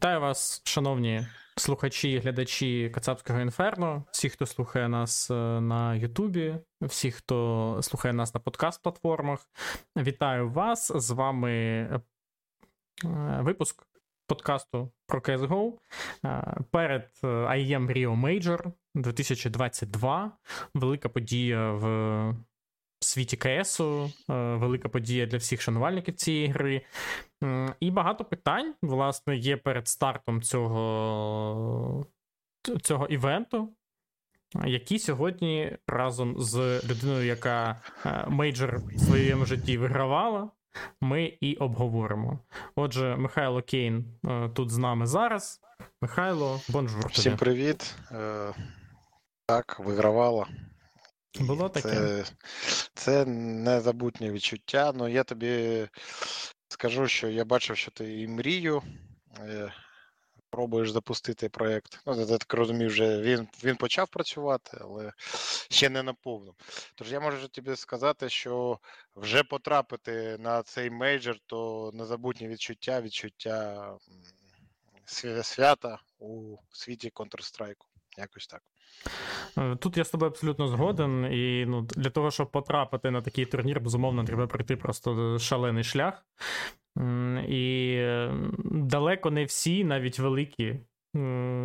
Вітаю вас, шановні слухачі і глядачі Кацапського інферно, всі, хто слухає нас е, на Ютубі, всі, хто слухає нас на подкаст-платформах. Вітаю вас! З вами е, випуск подкасту про CSGO. Е, перед IEM Rio Major 2022. Велика подія в світі КСу, велика подія для всіх шанувальників цієї гри. І багато питань, власне, є перед стартом цього цього івенту, які сьогодні разом з людиною, яка е, мейджор в своєму житті вигравала, ми і обговоримо. Отже, Михайло Кейн е, тут з нами зараз. Михайло, бонжур. Всім привіт. Е, так, вигравала. Було таке. Це, це незабутнє відчуття, але я тобі Скажу, що я бачив, що ти і мрію. Е, пробуєш запустити проєкт. Ну, я так розумію, вже він він почав працювати, але ще не наповну. Тож я можу тобі сказати, що вже потрапити на цей мейджор, то незабутнє відчуття, відчуття свята у світі Counter-Strike. Якось так. Е, тут я з тобою абсолютно згоден, і ну, для того, щоб потрапити на такий турнір, безумовно, треба пройти просто шалений шлях. І далеко не всі, навіть великі,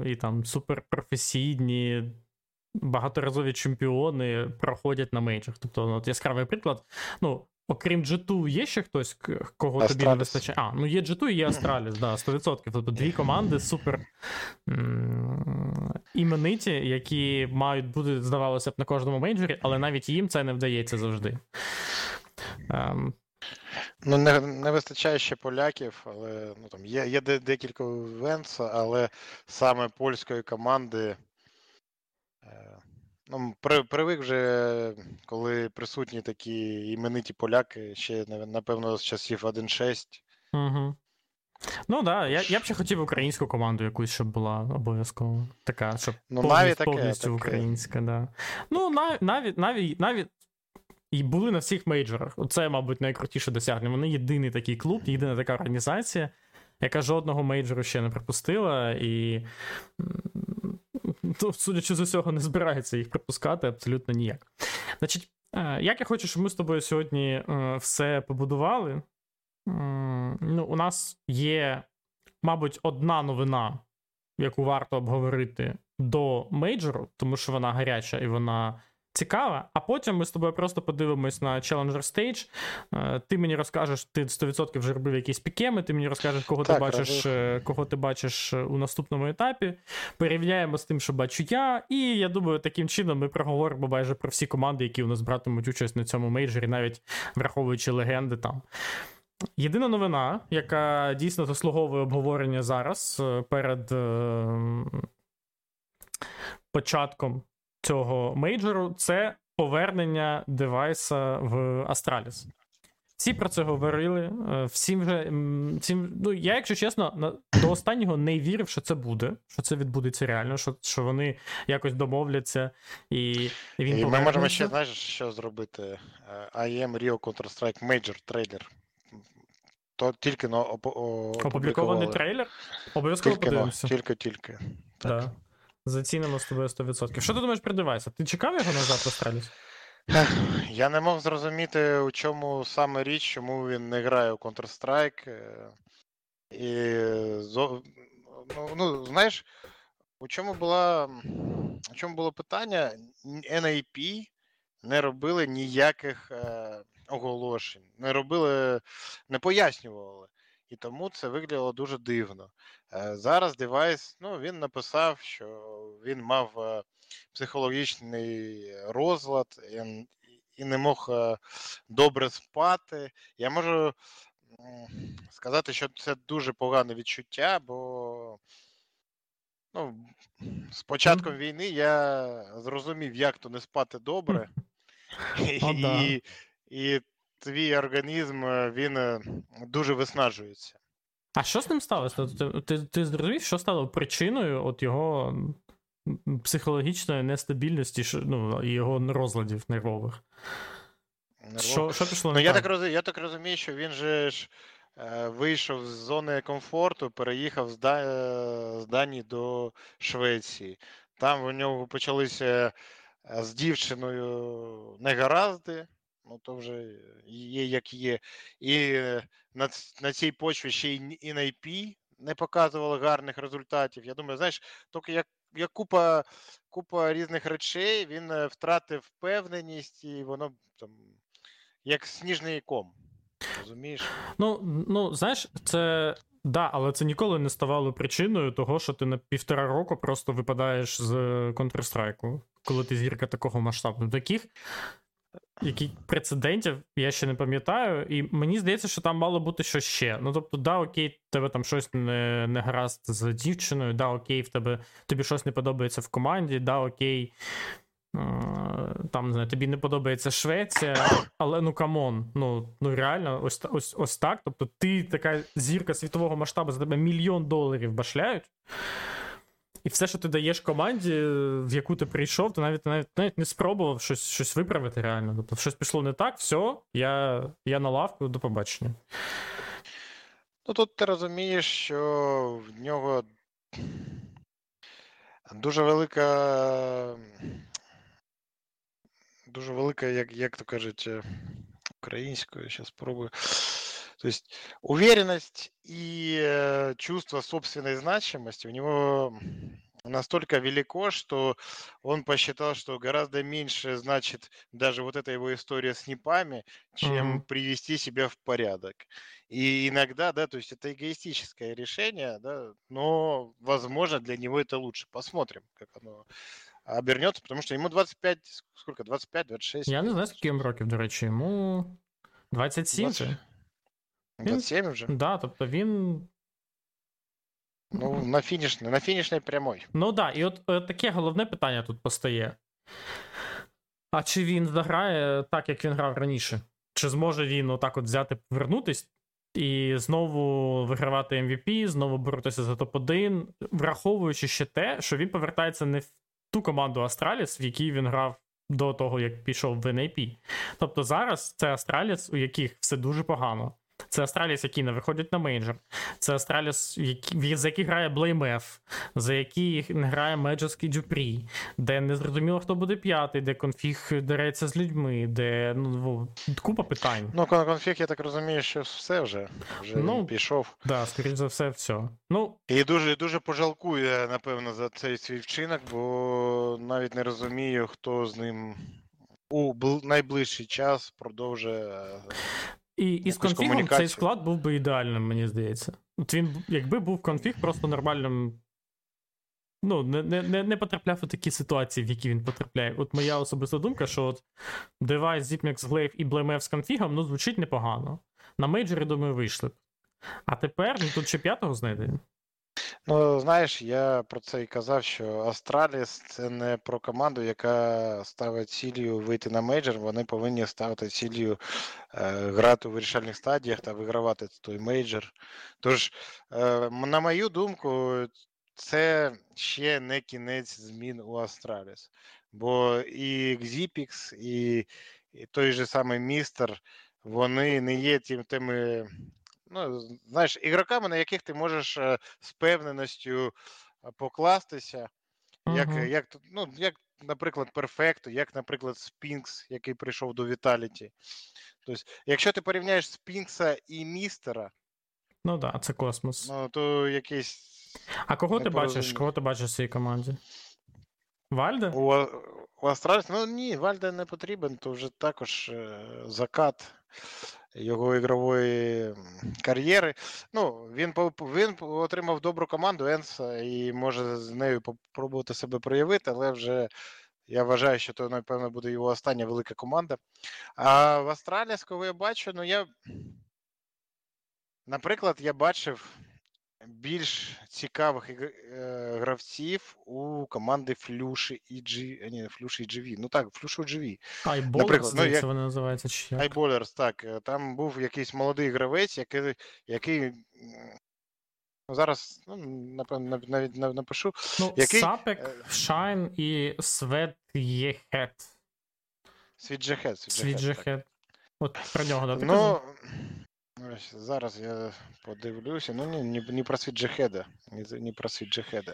і там суперпрофесійні, багаторазові чемпіони проходять на мейджах. Тобто, от яскравий приклад. Ну, Окрім G2, є ще хтось, кого Астраліс. тобі не вистачає? А, ну є G2 і є Астраліс, да, 100%. Тобто дві команди супер імениті, які мають бути, здавалося б, на кожному мейджорі, але навіть їм це не вдається завжди. Um, Ну, не не вистачає ще поляків, але ну там є є декілька івентс, але саме польської команди. Ну, привик вже, коли присутні такі імениті поляки, ще, напевно, з часів 1.6. Угу. Ну так, да. я я б ще хотів українську команду якусь, щоб була обов'язково. Така, щоб ну, повністю, таке, повністю таке. українська, да. Ну, навіть навіть навіть навіть і були на всіх мейджорах. Оце, мабуть, найкрутіше досягнення. Вони єдиний такий клуб, єдина така організація, яка жодного мейджору ще не припустила, і то, судячи з усього, не збирається їх припускати абсолютно ніяк. Значить, е, як я хочу, щоб ми з тобою сьогодні е, все побудували. Ну, У нас є, мабуть, одна новина, яку варто обговорити до мейджору, тому що вона гаряча і вона цікава. А потім ми з тобою просто подивимось на Challenger Stage. Е, ти мені розкажеш, ти 100% вже робив якісь пікеми, ти мені розкажеш, кого так, ти бачиш е, кого ти бачиш е, у наступному етапі. Порівняємо з тим, що бачу я. І я думаю, таким чином ми проговоримо майже про всі команди, які у нас братимуть участь на цьому мейджорі, навіть враховуючи легенди там. Єдина новина, яка дійсно заслуговує обговорення зараз перед початком цього мейджору це повернення девайса в Астраліс. Всі про це говорили. Е, всім вже всім, ну я, якщо чесно, до останнього не вірив, що це буде, що це відбудеться реально, що що вони якось домовляться. І і він і ми можемо ще знаєш, що зробити. Е, IM Rio Counter-Strike Major трейлер. То тільки но опублікований трейлер. Обов'язково подивимося. Тільки-тільки. Так. Зацінимо з тобою 100%. Що ти думаєш про девайса? Ти чекав його назад Астраліс? Я не мог зрозуміти, у чому саме річ, чому він не грає у Counter-Strike. Е, і ну, ну, знаєш, у чому була у чому було питання? NAP не робили ніяких е, оголошень, не робили, не пояснювали. І тому це виглядало дуже дивно. Е, зараз девайс ну, він написав, що він мав е, психологічний розлад і не мог е, добре спати. Я можу сказати, що це дуже погане відчуття, бо ну, з початком війни я зрозумів, як то не спати добре. І, і твій організм він дуже виснажується. А що з ним сталося? Ти ти, ти зрозумів, що стало причиною от його психологічної нестабільності ну, його розладів нервових? Що що пішло? Ну, я так розумію, я так розумію, що він же ж е, вийшов з зони комфорту, переїхав з, да... з Данії до Швеції. Там у нього почалися з дівчиною негаразди, ну то вже є як є. І на на цій почві ще й і NIP не показували гарних результатів. Я думаю, знаєш, тільки як як купа купа різних речей, він е, втратив впевненість, і воно там як сніжний ком. Розумієш? Ну, ну знаєш, це. Да, але це ніколи не ставало причиною того, що ти на півтора року просто випадаєш з Counter-Strike, коли ти зірка такого масштабу. Таких яких прецедентів я ще не пам'ятаю, і мені здається, що там мало бути щось ще. Ну тобто, да, окей, тебе там щось не не гаразд з дівчиною, да, окей, в тебе тобі щось не подобається в команді, да, окей. Там не знаю, тобі не подобається Швеція, але ну come on, ну ну реально, ось ось ось так. Тобто, ти така зірка світового масштабу за тебе мільйон доларів башляють. І все, що ти даєш команді, в яку ти прийшов, ти навіть навіть навіть не спробував щось щось виправити реально. Тобто, щось пішло не так, все, я я на лавку, до побачення. Ну тут ти розумієш, що в нього дуже велика. Дуже велика, як як то кажуть, е, українською, зараз спробую. То есть уверенность и э, чувство собственной значимости у него настолько велико, что он посчитал, что гораздо меньше значит даже вот эта его история с НИПами, чем mm-hmm. привести себя в порядок. И иногда, да, то есть это эгоистическое решение, да, но, возможно, для него это лучше. Посмотрим, как оно обернется, потому что ему 25, сколько, 25-26? Я не знаю, скільки йому років, до речі, йому 27 20... 27 вже? Да, тобто він. Ну, на фінішній, на фінішній прямой. Ну так, да, і от, от таке головне питання тут постає. А чи він заграє так, як він грав раніше? Чи зможе він отак от взяти, повернутись і знову вигравати MVP, знову боротися за топ-1, враховуючи ще те, що він повертається не в ту команду Астраліс, в якій він грав до того, як пішов в NAP. Тобто зараз це Астраліс, у яких все дуже погано. Це Астраліс, які не виходять на мейджор. Це Астраліс, за який грає Blame за не грає Меджеский Дюпрі, де не зрозуміло, хто буде п'ятий, де конфіг дереться з людьми, де ну, купа питань. Ну, конфіг, я так розумію, що все вже вже ну, пішов. Так, да, скоріш за все, все. Ну, І дуже дуже пожалкує, напевно, за цей свій вчинок, бо навіть не розумію, хто з ним. У найближчий час продовжує і і з конфігом цей склад був би ідеальним, мені здається. От він, якби був конфіг просто нормальним. Ну, не не, не потрапляв у такі ситуації, в які він потрапляє. От моя особиста думка, що от девайс Zipmex Glaive і BlameF з конфігом ну, звучить непогано. На мейджорі, думаю, вийшли б. А тепер ну, тут ще п'ятого знайде. Ну, знаєш, я про це і казав, що Астраліс це не про команду, яка ставить цілею вийти на мейджор. Вони повинні ставити цілею е, грати у вирішальних стадіях та вигравати той мейджор. Тож, е, на мою думку, це ще не кінець змін у Астраліс. Бо і Xipix, і, і той же самий містер, вони не є тим тими ну, знаєш, ігроками, на яких ти можеш е, з певненістю е, покластися, як, uh-huh. як, ну, як, наприклад, Перфекто, як, наприклад, Спінкс, який прийшов до Віталіті. Тобто, якщо ти порівняєш Спінкса і містера, ну так, да, це космос. Ну, то якийсь. А кого ти бачиш? Кого ти бачиш в цій команді? Вальда? У, у Астраліс? Ну ні, Вальда не потрібен, то вже також е, закат його ігрової кар'єри. Ну, Він він отримав добру команду Енса і може з нею спробувати себе проявити, але вже я вважаю, що то, напевно, буде його остання велика команда. А в Астраліс, кого я бачу, ну я. Наприклад, я бачив більш цікавих е, гравців у команди Флюші і G... Ні, Флюші і GV. Ну так, Флюшу GV. Айболерс, ну, як... вони називаються. чи як? Айболерс, так. Е, там був якийсь молодий гравець, який. який Ну, зараз, ну, напевно, навіть напишу. Ну, який... Сапек, Шайн і Свет Єхет. Свіджехет. Свіджехет. От про нього, да, Ну, Ось Зараз я подивлюся. Ну, ні, не, не про світ Джехеда. Не, не про світ Джехеда.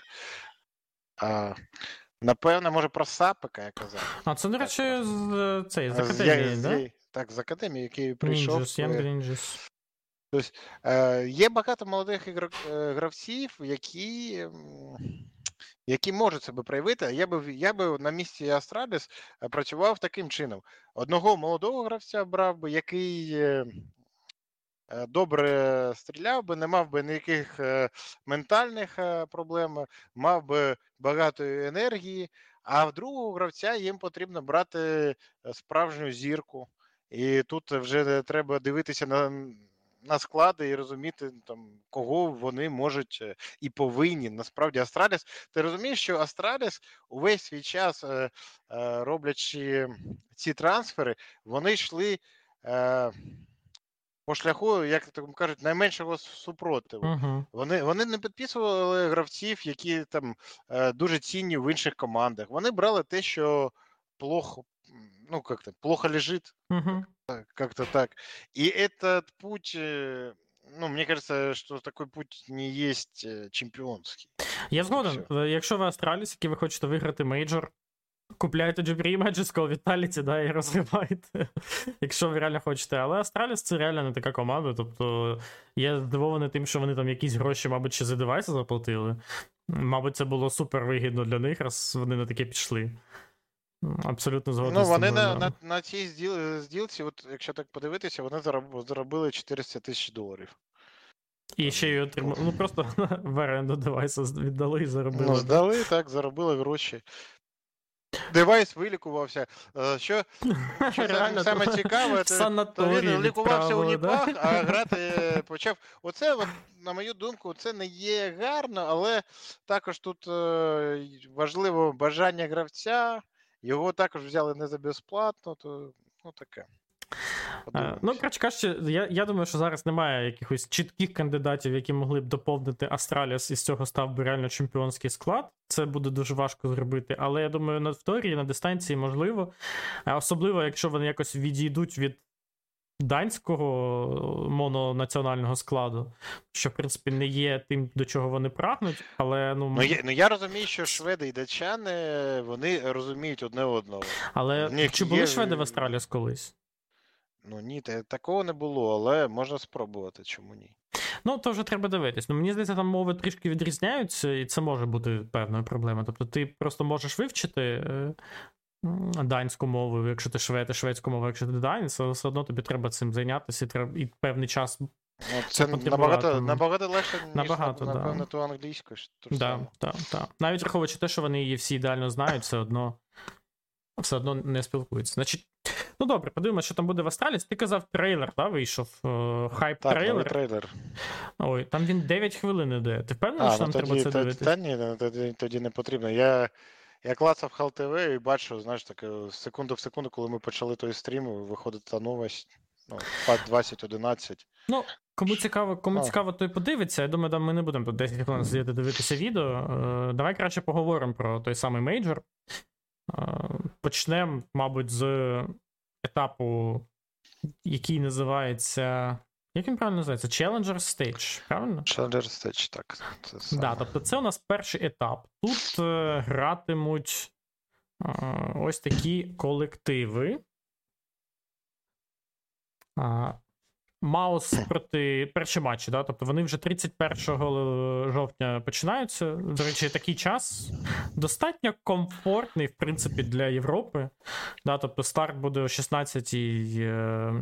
А, Напевно, може про Сапика я казав. А це, до речі, з цей, з академії, з, да? Так, з академії, який прийшов. Ninjas, Young Ninjas. Тобто, е, є багато молодих. Е, гравців, які які можуть себе проявити. Я би я би на місці Астраліс е, працював таким чином: одного молодого гравця брав би, який добре стріляв би, не мав би ніяких ментальних проблем, мав би багато енергії, а в другого гравця їм потрібно брати справжню зірку. І тут вже треба дивитися на на склади і розуміти, там, кого вони можуть е, і повинні. Насправді, Астраліс. Ти розумієш, що Астраліс увесь свій час, е, е, роблячи ці трансфери, вони йшли По шляху, як так кажуть, найменшого супротиву. Uh-huh. Вони вони не підписували гравців, які там дуже цінні в інших командах. Вони брали те, що плохо ну, как-то плохо лежит. Угу. Как-то так. И этот путь, э, ну, мне кажется, что такой путь не есть э, чемпіонський. Я згоден. Якщо ви Астраліс, який ви хочете виграти мейджор, купляйте Jubilee Magical Vitality, да, і розвивайте, якщо ви реально хочете. Але Астраліс це реально не така команда. Тобто я здивований тим, що вони там якісь гроші, мабуть, ще за девайси заплатили. Мабуть, це було супер вигідно для них, раз вони на таке пішли. Абсолютно згоден. Ну, вони на на, на цій зділці, от якщо так подивитися, вони заробили 400 тисяч доларів. І ще й отримали. Ну просто в оренду девайса віддали і заробили. Ну, здали, так, заробили гроші. Девайс вилікувався. Е, що що Реально, саме цікаве, то, то він лікувався у ніпах, да? а грати почав. Оце, от, на мою думку, це не є гарно, але також тут е, важливо бажання гравця. Його також взяли не за безплатно, то ну таке. А, ну, коротше кажучи, я я думаю, що зараз немає якихось чітких кандидатів, які могли б доповнити Астраліс, і з цього став би реально чемпіонський склад. Це буде дуже важко зробити. Але я думаю, на вторій, на дистанції можливо. Особливо, якщо вони якось відійдуть від данського мононаціонального складу, що, в принципі, не є тим, до чого вони прагнуть, але ну. Ну я, ну, я розумію, що шведи і датчани вони розуміють одне одного. Але чи були є... шведи в Австралії колись? Ну ні, такого не було, але можна спробувати, чому ні. Ну, то вже треба дивитись. Ну, Мені здається, там мови трішки відрізняються, і це може бути певною проблемою. Тобто, ти просто можеш вивчити е, данську мову, якщо ти швед, шведську мову, якщо ти данець, але все одно тобі треба цим зайнятися, і треба і певний час. Ну, це набагато набагато легше, ніж набагато, напевно, да. ту англійську. Да, да, да. Навіть враховуючи те, що вони її всі ідеально знають, все одно все одно не спілкуються. Значить, ну добре, подивимося, що там буде в Астралі. Ти казав, трейлер, да, вийшов. Хайп-трейлер. Так, трейлер. Ой, там він 9 хвилин іде. Ти впевнений, що ну, нам тоді, треба це дивитися? Та ні, тоді, тоді не потрібно. Я я клацав Хал ТВ і бачу, знаєш, таке секунду в секунду, коли ми почали той стрім, виходить та новость. Ну, 2011. Ну, кому цікаво, кому а. цікаво, той подивиться. Я думаю, ми не будемо тут 10 хвилин сидіти дивитися відео. Е, давай краще поговоримо про той самий мейджор. Е, почнемо, мабуть, з етапу, який називається як він правильно називається? Challenger Stage, правильно? Challenger Stage, так. Це саме. Да, Тобто це у нас перший етап. Тут е, гратимуть е, ось такі колективи. Маус проти перші матчі, да? тобто вони вже 31 жовтня починаються. До речі, такий час достатньо комфортний, в принципі, для Європи. Да? Тобто старт буде о 16 е,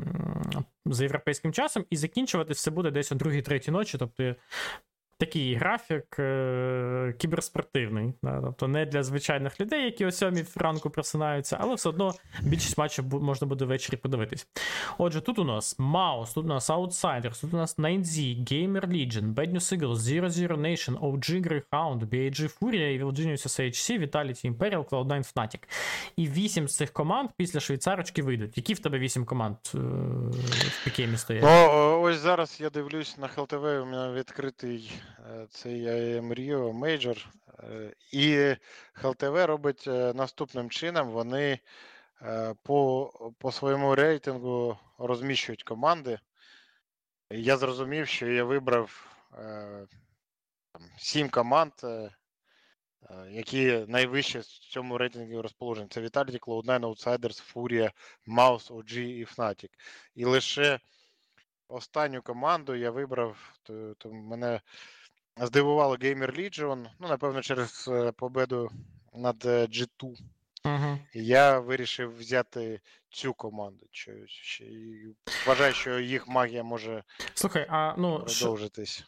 за європейським часом, і закінчувати все буде десь о 2-3 ночі. Тобто такий графік е- кіберспортивний. Да? Тобто не для звичайних людей, які о 7 ранку просинаються, але все одно більшість матчів можна буде ввечері подивитись. Отже, тут у нас Маус, тут у нас Outsiders, тут у нас 9Z, Gamer Legion, Bad News Eagles, Zero Zero Nation, OG Greyhound, BAG Furia, Evil Genius SHC, Vitality Imperial, Cloud9 Fnatic. І вісім з цих команд після швейцарочки вийдуть. Які в тебе вісім команд е- в пікемі стоять? Ну, ось зараз я дивлюсь на ХЛТВ, у мене відкритий цей Rio Major. Е, і ХЛТВ робить е, наступним чином: вони по по своєму рейтингу розміщують команди. я зрозумів, що я вибрав е, сім команд, е, які найвище в цьому рейтингу розположені. Це Vitality, Cloud9, Outsiders, Furia, Mouse, OG і Fnatic. І лише останню команду я вибрав, то, то мене здивувало Gamer Legion, ну, напевно, через е, победу над е, G2. Угу. Я вирішив взяти цю команду. Чи, і Вважаю, що їх магія може Слухай, а ну продовжитись.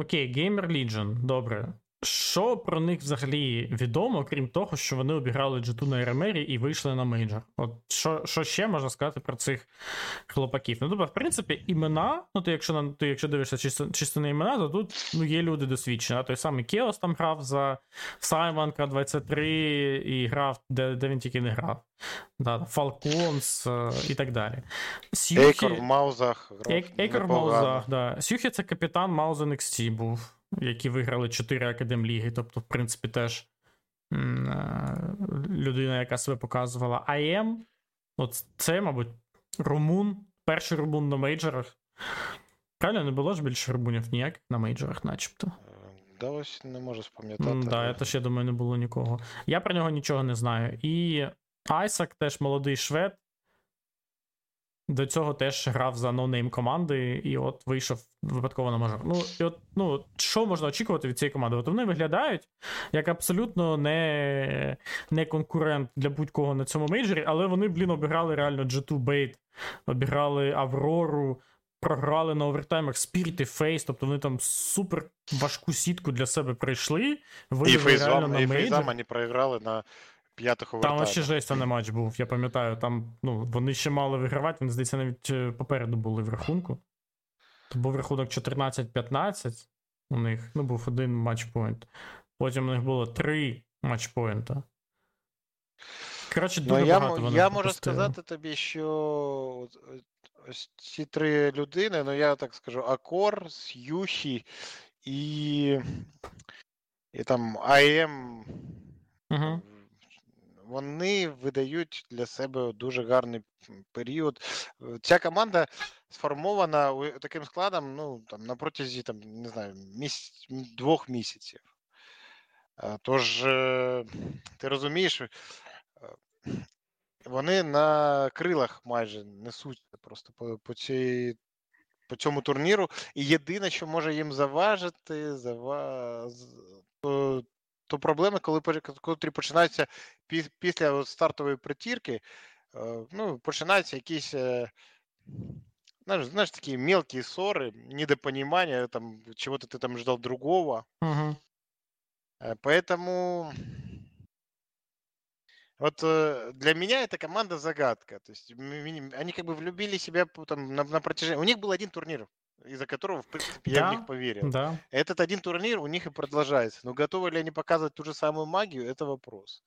Окей, GamerLegion, добре. Що про них взагалі відомо, крім того, що вони обіграли G2 на РМРі і вийшли на мейджор? От що що ще можна сказати про цих хлопаків? Ну, тобто, в принципі, імена, ну ти якщо ти, якщо дивишся чисто, чисто на імена, то тут ну, є люди досвідчені. А той самий Кеоз там грав за Саймана, K23 і грав, де де він тільки не грав. Да, Falcons і так далі. Сюхі... Ейкор в Маузах. Ейкор в Маузах, да. Сюхі це капітан Мауза NXT був які виграли 4 академліги. Тобто, в принципі, теж е, людина, яка себе показувала. АМ, от це, мабуть, румун, перший румун на мейджорах. Правильно, не було ж більше румунів ніяких на мейджорах, начебто. Е, да, ось не можу спам'ятати. Так, да, теж, я думаю, не було нікого. Я про нього нічого не знаю. І Айсак теж молодий швед, до цього теж грав за no-name команди, і от вийшов випадково на мажор. Ну, і от, ну, що можна очікувати від цієї команди? От вони виглядають як абсолютно не не конкурент для будь-кого на цьому мейджорі, але вони, блін, обіграли реально G2, Bad, обіграли Аврору, програли на овертаймах Spirit і FaZe, тобто вони там супер важку сітку для себе прийшли. І Фейзам вони програли на п'ятих овертаймах. Там ще жестяний матч був, я пам'ятаю. Там ну, вони ще мали вигравати, вони, здається, навіть е, попереду були в рахунку. То був рахунок 14-15. У них ну, був один матчпоінт. Потім у них було три матчпоінта. Коротше, дуже ну, я, багато вони Я можу сказати тобі, що ось ці три людини, ну я так скажу, Акор, Юхі і і там АМ. Угу вони видають для себе дуже гарний період. Е, ця команда сформована таким складом ну, там, на протязі там, не знаю, місяць, двох місяців. Е, тож, е, ти розумієш, вони на крилах майже несуть просто по по, цій, по цьому турніру. І єдине, що може їм заважити, зава... то проблеми, коли котрі починаються після стартової притірки, е, ну, починаються якісь. Е, знаешь, знаешь, такие мелкие ссоры, недопонимание, там, чего-то ты там ждал другого. Угу. Поэтому вот для меня эта команда загадка. То есть они как бы влюбили себя там на, на протяжении... У них был один турнир из-за которого, в принципе, я в них поверил. Да. Этот один турнир у них и продолжается. Но готовы ли они показывать ту же самую магию, это вопрос.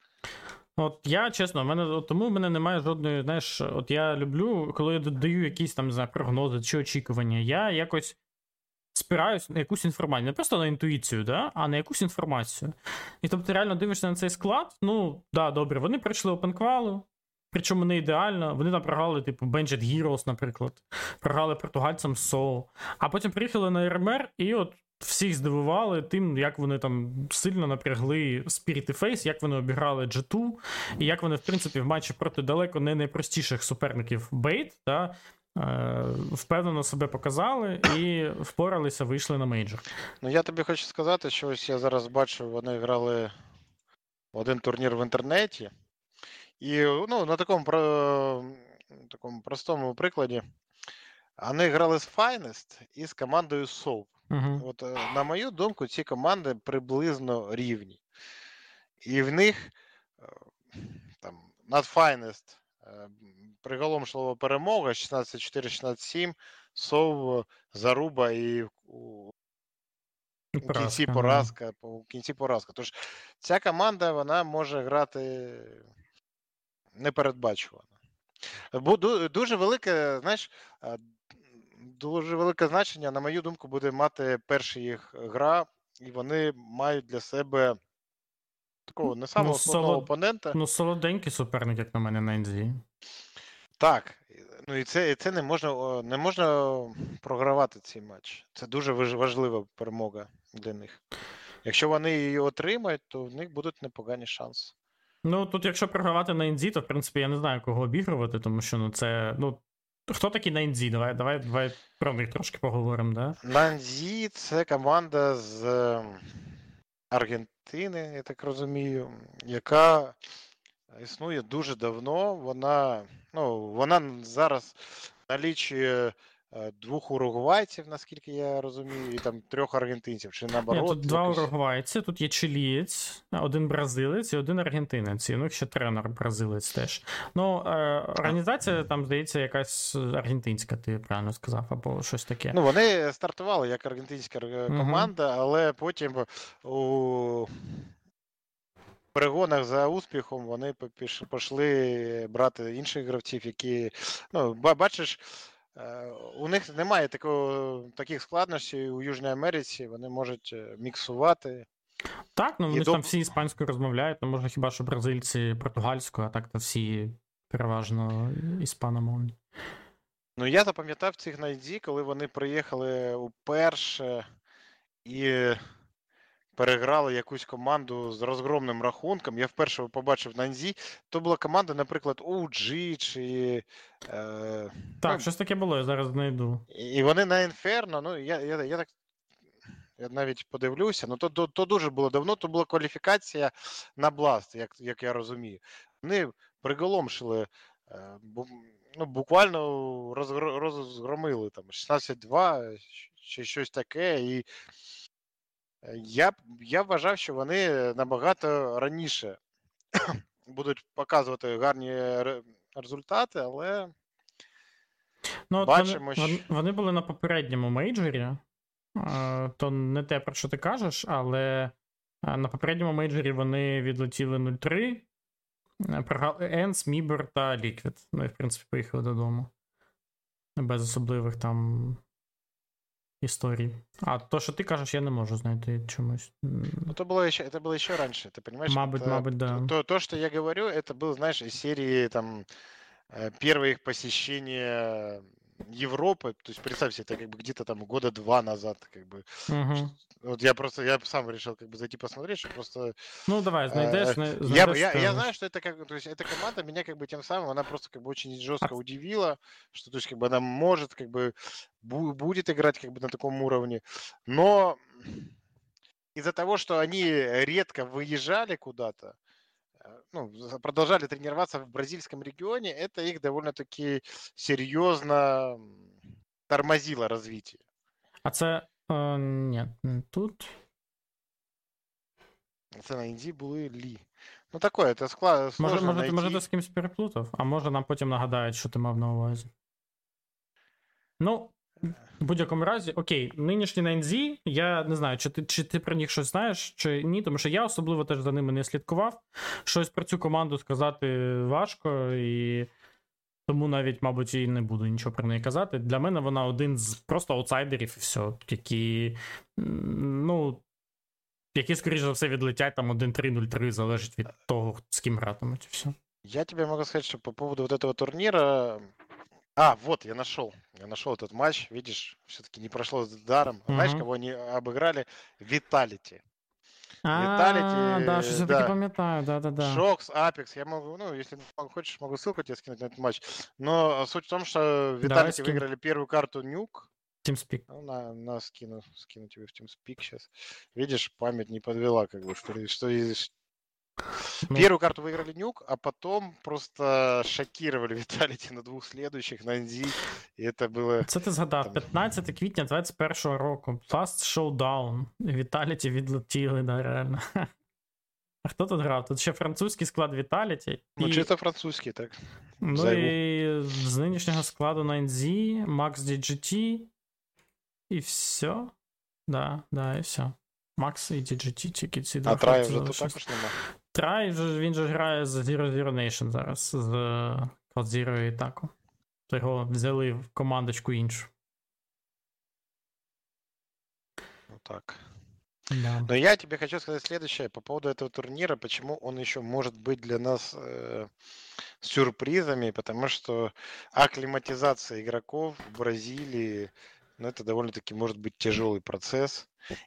От я чесно, в мене от, тому в мене немає жодної, знаєш, от я люблю, коли я додаю якісь там не знаю, прогнози чи очікування, я якось спираюсь на якусь інформацію. Не просто на інтуїцію, да, а на якусь інформацію. І тобто ти реально дивишся на цей склад, ну, да, добре, вони пройшли опенквалу, Причому не ідеально. Вони там програли, типу, Benjet Heroes, наприклад, програли португальцям СО. А потім приїхали на РМР і от всіх здивували тим, як вони там сильно напрягли Spirit і Face, як вони обіграли G2, і як вони, в принципі, в матчі проти далеко не найпростіших суперників Бейт, та, е, впевнено себе показали і впоралися, вийшли на мейджор. Ну, я тобі хочу сказати, що ось я зараз бачу, вони грали один турнір в інтернеті. І ну, на такому про, такому простому прикладі вони грали з Finest і з командою Soap. Uh-huh. От, е, На мою думку, ці команди приблизно рівні. І в них е, там над Finest е, приголомшлива перемога 16-4-16-7, Сов, Заруба і у кінці поразка. У кінці поразка. Тож ця команда вона може грати непередбачувано. Дуже велике, знаєш, дуже велике значення, на мою думку, буде мати перша їх гра, і вони мають для себе такого не самого ну, солод... опонента. Ну, солоденький суперник, як на мене, на NZ. Так. Ну і це і це не можна не можна програвати цей матч. Це дуже важлива перемога для них. Якщо вони її отримають, то в них будуть непогані шанси. Ну тут, якщо програвати на Інзі, то в принципі я не знаю, кого обігрувати, тому що ну це. ну Хто такий на Інзі? Давай давай, давай про них трошки поговоримо, да? Нанзі це команда з ем, Аргентини, я так розумію, яка існує дуже давно. Вона ну, вона зараз налічує двох уругвайців, наскільки я розумію, і там трьох аргентинців. Чи наоборот? Ні, Тут два уругвайці, тут є чилієць, один бразилець і один аргентинець. І ну ще тренер бразилець теж. Ну, е, організація там, здається, якась аргентинська, ти правильно сказав, або щось таке. Ну, вони стартували як аргентинська команда, угу. але потім у. В перегонах за успіхом вони пішли брати інших гравців, які ну бачиш, Е, у них немає такого, таких складнощів у Южній Америці, вони можуть е, міксувати. Так, ну вони доб... там всі іспанською розмовляють, ну можна хіба що бразильці португальською, а так то всі переважно іспаномовні. Ну, я запам'ятав цих найді, коли вони приїхали уперше і переграли якусь команду з розгромним рахунком. Я вперше побачив Нанзі. То була команда, наприклад, OG чи. Е, Так, ну, щось таке було, я зараз знайду. І вони на Інферно. Ну, я я, я так. Я навіть подивлюся, ну то то, то дуже було давно, то була кваліфікація на Бласт, як як я розумію. Вони приголомшили, е, ну, буквально розгромили там 16-2 чи щось таке. І я я вважав, що вони набагато раніше будуть показувати гарні результати, але. Ну, бачимо, вони, що... вони були на попередньому мейджорі, то не те, про що ти кажеш, але на попередньому мейджорі вони відлетіли 0-3. Програли ENCE, MIBR та Liquid. Ну і, в принципі, поїхали додому. Без особливих там історій. А то, що ти кажеш, я не можу знайти чомусь. Ну, то было еще, это было еще раньше, ты понимаешь? Мабуть, это, мабуть, да. То, то, что я говорю, это было, знаешь, из серии там э, первое их посещение Европы, то есть представь себе, это как бы где-то там года два назад, как бы. Угу. Вот я просто, я сам решил как бы зайти посмотреть, что просто... Ну, давай, знайдешь. Э, я, я, я знаю, что это как, то есть эта команда меня как бы тем самым, она просто как бы очень жестко удивила, что то есть как бы она может как бы будет играть как бы на таком уровне, но из-за того, что они редко выезжали куда-то, Э, ну, продолжали тренироваться в бразильском регионе, это их довольно-таки серьезно тормозило развитие. А це е, ні, тут. Це на Індії були Лі. Ну таке, це склад. Може, може, найти... може, ти з кимось переплутав, а може нам потім нагадають, що ти мав на увазі. Ну, в будь-якому разі, окей, нинішні NZ, я не знаю, чи ти чи ти про них щось знаєш, чи ні, тому що я особливо теж за ними не слідкував. Щось про цю команду сказати важко, і тому навіть, мабуть, і не буду нічого про неї казати. Для мене вона один з просто аутсайдерів, і все, які, ну, які, скоріш за все, відлетять там 1-3-0-3, залежить від того, з ким гратимуть, все. Я тебе могу сказать, что по поводу вот этого турнира, А, вот, я нашел. Я нашел этот матч. Видишь, все-таки не прошло даром. Угу. Знаешь, кого они обыграли? Виталити. Виталити. Да, что все-таки пам'ятаю, да, да, да. Шокс, Апекс. Я могу, ну, если хочешь, могу ссылку тебе скинуть на этот матч. Но суть в том, что Виталити выиграли первую карту Нюк. TeamSpeak. Ну, на, на скину, скину тебе в TeamSpeak сейчас. Видишь, память не подвела, как бы, что, что, Ну, Первую карту выиграли Нюк, а потом просто шокировали Віталіті на двох следующих на Нзі, і це було... Це ти згадав, 15 квітня 21 року. Fast Showdown. Віталіті відлетіли, да, реально. А хто тут грав? Тут ще французький склад Віталіті. Ну, і... чисто французький, так. Ну Зайву. і з нинішнього складу на NZ, Max DGT, і все. Да, да, і все. Макс і DGT, тільки ці два. А Трай вже тут також нема. Трай, він же грає з Zero Zero Nation зараз, з Cloud Zero і Тако. То його взяли в командочку іншу. Ну так. Да. Но я тебе хочу сказать следующее по поводу этого турнира, почему он еще может быть для нас э, сюрпризами, потому что акклиматизация игроков в Бразилии, ну, это довольно-таки может быть тяжелый процесс.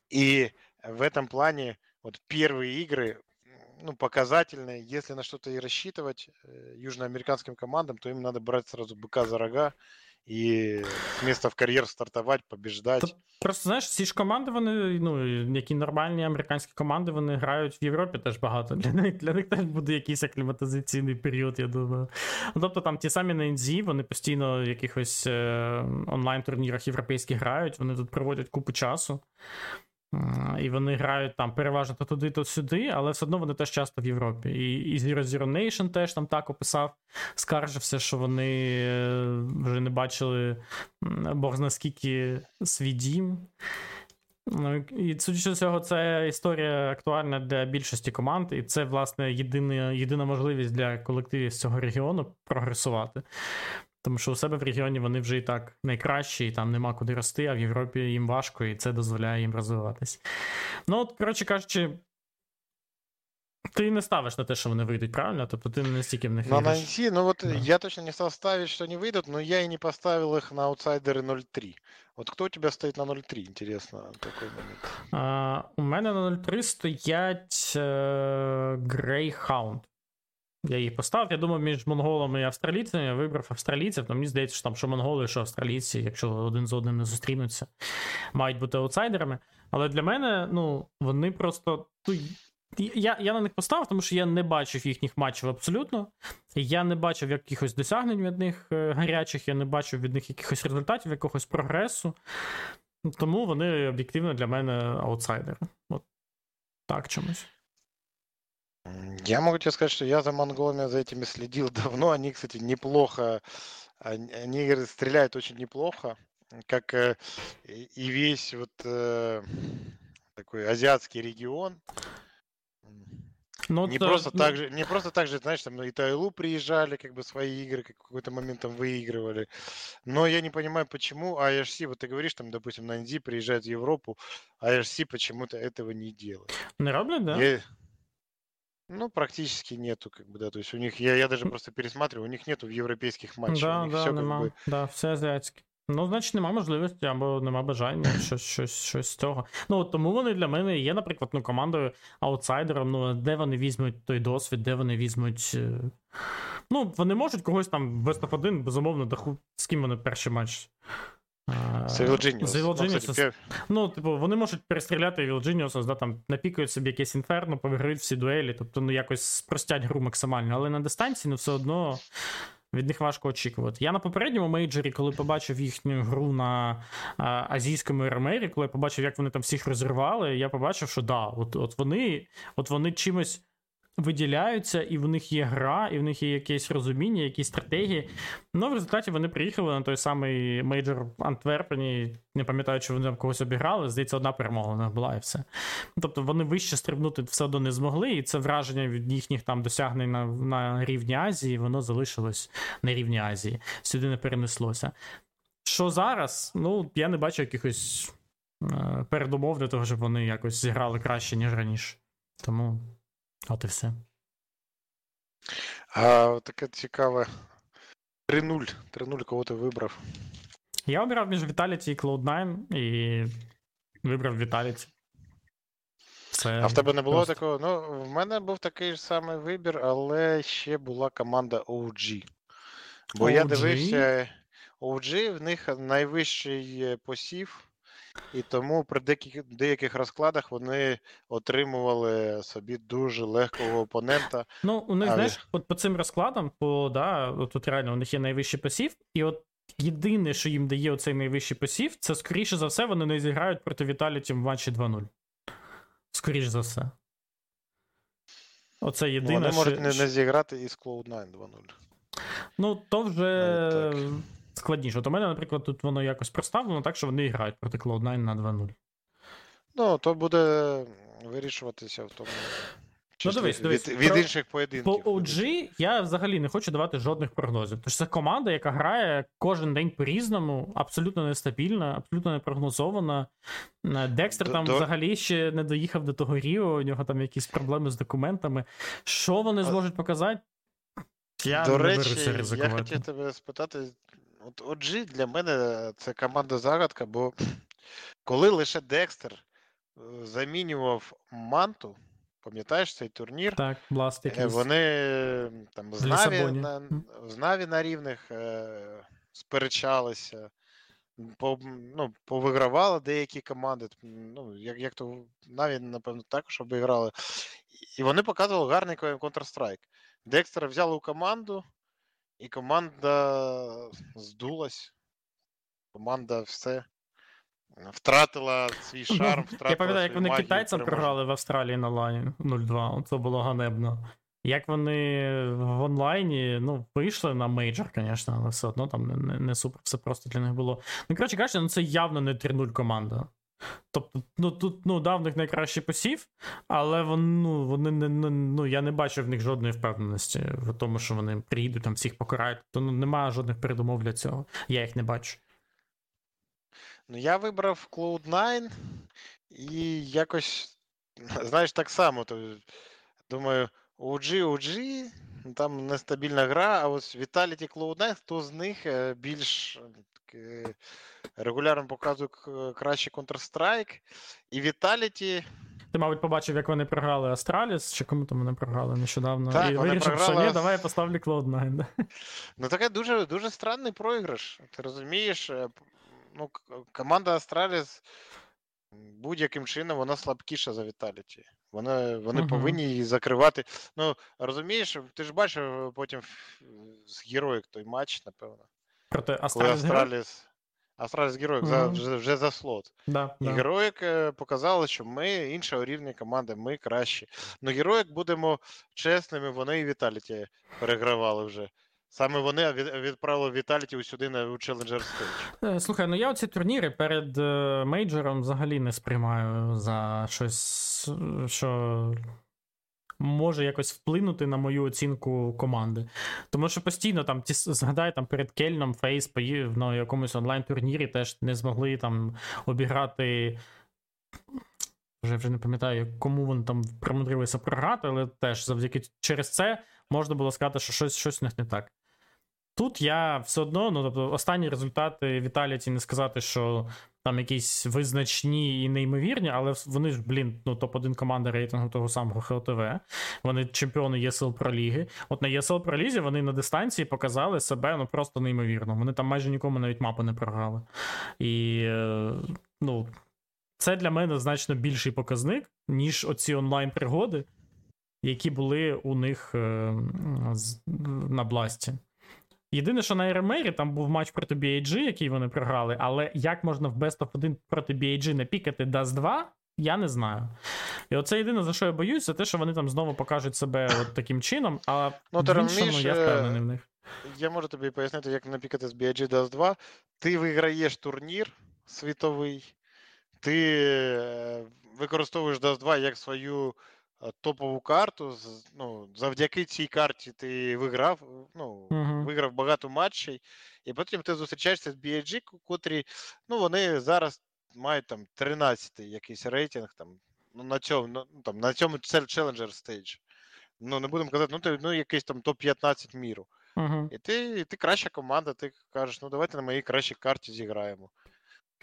И в этом плане вот первые игры ну, показательные. Если на что-то и рассчитывать э, южноамериканским командам, то им надо брать сразу быка за рога і з міста в кар'єр стартувати, побіждати. Просто знаєш, ці ж команди, вони, ну, які нормальні американські команди, вони грають в Європі теж багато. Для них для них теж буде якийсь акліматизаційний період, я думаю. Тобто там ті самі на NZ, вони постійно в якихось е, онлайн-турнірах європейських грають, вони тут проводять купу часу. І вони грають там переважно то туди, то сюди, але все одно вони теж часто в Європі. І і Zero Zero Nation теж там так описав, скаржився, що вони е, вже не бачили Бог наскільки свій дім. Ну, І судячи цього, це історія актуальна для більшості команд, і це, власне, єдина, єдина можливість для колективів з цього регіону прогресувати. Тому що у себе в регіоні вони вже і так найкращі, і там нема куди рости, а в Європі їм важко, і це дозволяє їм розвиватись. Ну, от, коротше кажучи, ти не ставиш на те, що вони вийдуть, правильно? Тобто ти не настільки в них На Нанси, ну вот да. я точно не став ставить, що не вийдуть, але я і не поставив їх на аутсайдери 0-3. От хто у тебе стоїть на 0-3, інтересно, такий момент. А, У мене на 0-3 стоять е, Greyhound. Я її поставив. Я думав, між монголами і австралійцями я вибрав австралійців, то мені здається, що там що монголи, що австралійці, якщо один з одним не зустрінуться, мають бути аутсайдерами. Але для мене, ну, вони просто. Ну, я я на них поставив, тому що я не бачив їхніх матчів абсолютно. Я не бачив якихось досягнень від них е, гарячих, я не бачив від них якихось результатів, якогось прогресу. Тому вони об'єктивно для мене аутсайдери. От так чомусь. Я могу тебе сказать, что я за монголами за этими следил давно. Они, кстати, неплохо, они, они стреляют очень неплохо, как э, и весь вот э, такой азиатский регион. Ну, не, то, просто ну... так же, не просто так же, знаешь, там на Итайлу приезжали, как бы свои игры как в какой-то момент там выигрывали. Но я не понимаю, почему IRC, вот ты говоришь, там, допустим, на NZ приезжает в Европу, а IRC почему-то этого не делает. Не роблять, да? Я... Ну, практически нету, как бы, да. То есть у них, я, я даже просто пересматриваю, у них нету в европейских матчах. Да, да, все, нема. Как бы... Да, все азіатське. Ну, значить, нема можливості або нема бажання, щось щось, щось з цього. Ну, от тому вони для мене є, наприклад, ну, командою аутсайдером, ну, де вони візьмуть той досвід, де вони візьмуть. Е, ну, вони можуть когось там в топ 1 безумовно, з ким вони перший матч з Genius. Ну, типу, вони можуть перестріляти Genius, да, там напікають собі якесь інферно, повиграють всі дуелі, тобто ну, якось спростять гру максимально, але на дистанції ну, все одно. Від них важко очікувати. Я на попередньому мейджорі, коли побачив їхню гру на а, азійському РМРі, коли я побачив, як вони там всіх розірвали, я побачив, що да, от от вони от вони чимось виділяються, і в них є гра, і в них є якесь розуміння, якісь стратегії. Ну, в результаті вони приїхали на той самий мейджор Антверпені, не пам'ятаю, чи вони там когось обіграли. Здається, одна перемога у них була і все. Тобто вони вище стрибнути все одно не змогли, і це враження від їхніх там досягнень на, на рівні Азії, воно залишилось на рівні Азії. Сюди не перенеслося. Що зараз? Ну, я не бачу якихось е, передумов для того, щоб вони якось зіграли краще, ніж раніше. Тому. От і все. А таке цікаве. 3-0. 3-0 кого ти вибрав? Я обирав між Vitality і Cloud9 і вибрав Vitality. Це а в тебе не було просто... такого? Ну, в мене був такий ж самий вибір, але ще була команда OG. Бо OG? я дивився, OG в них найвищий посів і тому при деяких деяких розкладах вони отримували собі дуже легкого опонента. Ну, у них, а знаєш, от по цим розкладам, по, да, от тут реально у них є найвищий посів, і от єдине, що їм дає оцей найвищий посів, це скоріше за все, вони не зіграють проти Віталіті в матчі 2-0. Скоріше за все. Оце єдине. Вони можуть що... не, не зіграти із Cloud9 2-0. Ну, то вже складніше. От у мене, наприклад, тут воно якось проставлено так, що вони грають проти Cloud9 на 2-0. Ну, то буде вирішуватися в тому Ну, дивись, дивись, від, від інших поєдинків. По OG я взагалі не хочу давати жодних прогнозів. Тож це команда, яка грає кожен день по-різному, абсолютно нестабільна, абсолютно непрогнозована. Е, Декстер до, там до... взагалі ще не доїхав до того Ріо, у нього там якісь проблеми з документами. Що вони зможуть показати? Я До не речі, я хотів тебе спитати. От OG для мене це команда загадка, бо коли лише Декстер е, замінював манту. Пам'ятаєш цей турнір? Так, Blast е, якийсь. Вони там з Наві на, з Наві на рівних е, сперечалися, по, ну, повигравали деякі команди. Ну, Як як то Наві, напевно, також обіграли. І вони показували гарний Counter-Strike. Декстера взяли у команду, і команда здулась. Команда все Втратила свій шарм, втратила Я пам'ятаю, як вони магію, китайцям програли в Австралії на лайні 0-2. Це було ганебно. Як вони в онлайні ну, вийшли на мейджор, звісно, але все одно там не не, супер, все просто для них було. Ну, коротше кажучи, ну це явно не 3-0 команда. Тобто, ну тут ну, да, в них найкращий посів, але вони, ну, вони не ну, я не бачу в них жодної впевненості в тому, що вони приїдуть там всіх покарають. То ну, немає жодних передумов для цього. Я їх не бачу. Ну, я вибрав Cloud9 і якось, знаєш, так само. То, Думаю, OG, OG, там нестабільна гра, а ось Vitality Cloud9, хто з них е, більш регулярно показує краще Counter-Strike. І Vitality. Ти, мабуть, побачив, як вони програли Астраліс, чи кому там вони програли нещодавно. Так, і вирішив, програли... що ні, давай я поставлю Cloud9. Ну, таке дуже дуже странний програш. Ти розумієш, е, ну, команда Астраліс будь-яким чином вона слабкіша за Віталіті. Вони вони uh повинні її закривати. Ну, розумієш, ти ж бачив потім з Героїк той матч, напевно. Проти Астраліс. Астраліс Героїк uh за, вже, вже за слот. Да, І да. Героїк е, показали, що ми іншого рівня команди, ми кращі. Ну, Героїк будемо чесними, вони і Віталіті перегравали вже. Саме вони відправили Віталіті сюди на Challenger Stage. Е, слухай, ну я оці турніри перед е, мейджором взагалі не сприймаю за щось, що може якось вплинути на мою оцінку команди. Тому що постійно там ті згадай, там перед Кельном Фейс поїв на якомусь онлайн-турнірі теж не змогли там обіграти. Вже вже не пам'ятаю, кому вони там примудрилися програти, але теж завдяки через це можна було сказати, що щось щось у них не так. Тут я все одно, ну тобто, останні результати Віталіті не сказати, що там якісь визначні і неймовірні, але вони ж, блін, ну топ-1 команда рейтингу того самого ХЛТВ. Вони чемпіони ЄСЛ Про Ліги. От на ЄСЛ Про Лізі вони на дистанції показали себе ну просто неймовірно. Вони там майже нікому навіть мапи не програли. І е, ну, це для мене значно більший показник, ніж оці онлайн-пригоди, які були у них е, на Бласті. Єдине, що на РМРі там був матч проти BAG, який вони програли, але як можна в Best of 1 проти BAG напікати Dust 2, я не знаю. І оце єдине, за що я боюсь, це те, що вони там знову покажуть себе от таким чином, а ну, в іншому я впевнений в них. Я можу тобі пояснити, як напікати з BAG Dust 2. Ти виграєш турнір світовий, ти е, використовуєш Dust 2 як свою топову карту. Ну, Завдяки цій карті ти виграв ну, uh-huh. виграв багато матчей, і потім ти зустрічаєшся з BIG, котрі ну, вони зараз мають там 13-й якийсь рейтинг там, ну, на цьому ну, там, на цьому Challenger Stage. Ну, не будемо казати, ну, ти, ну якийсь там топ-15 міру. Uh-huh. І ти і ти краща команда, ти кажеш, ну давайте на моїй кращій карті зіграємо.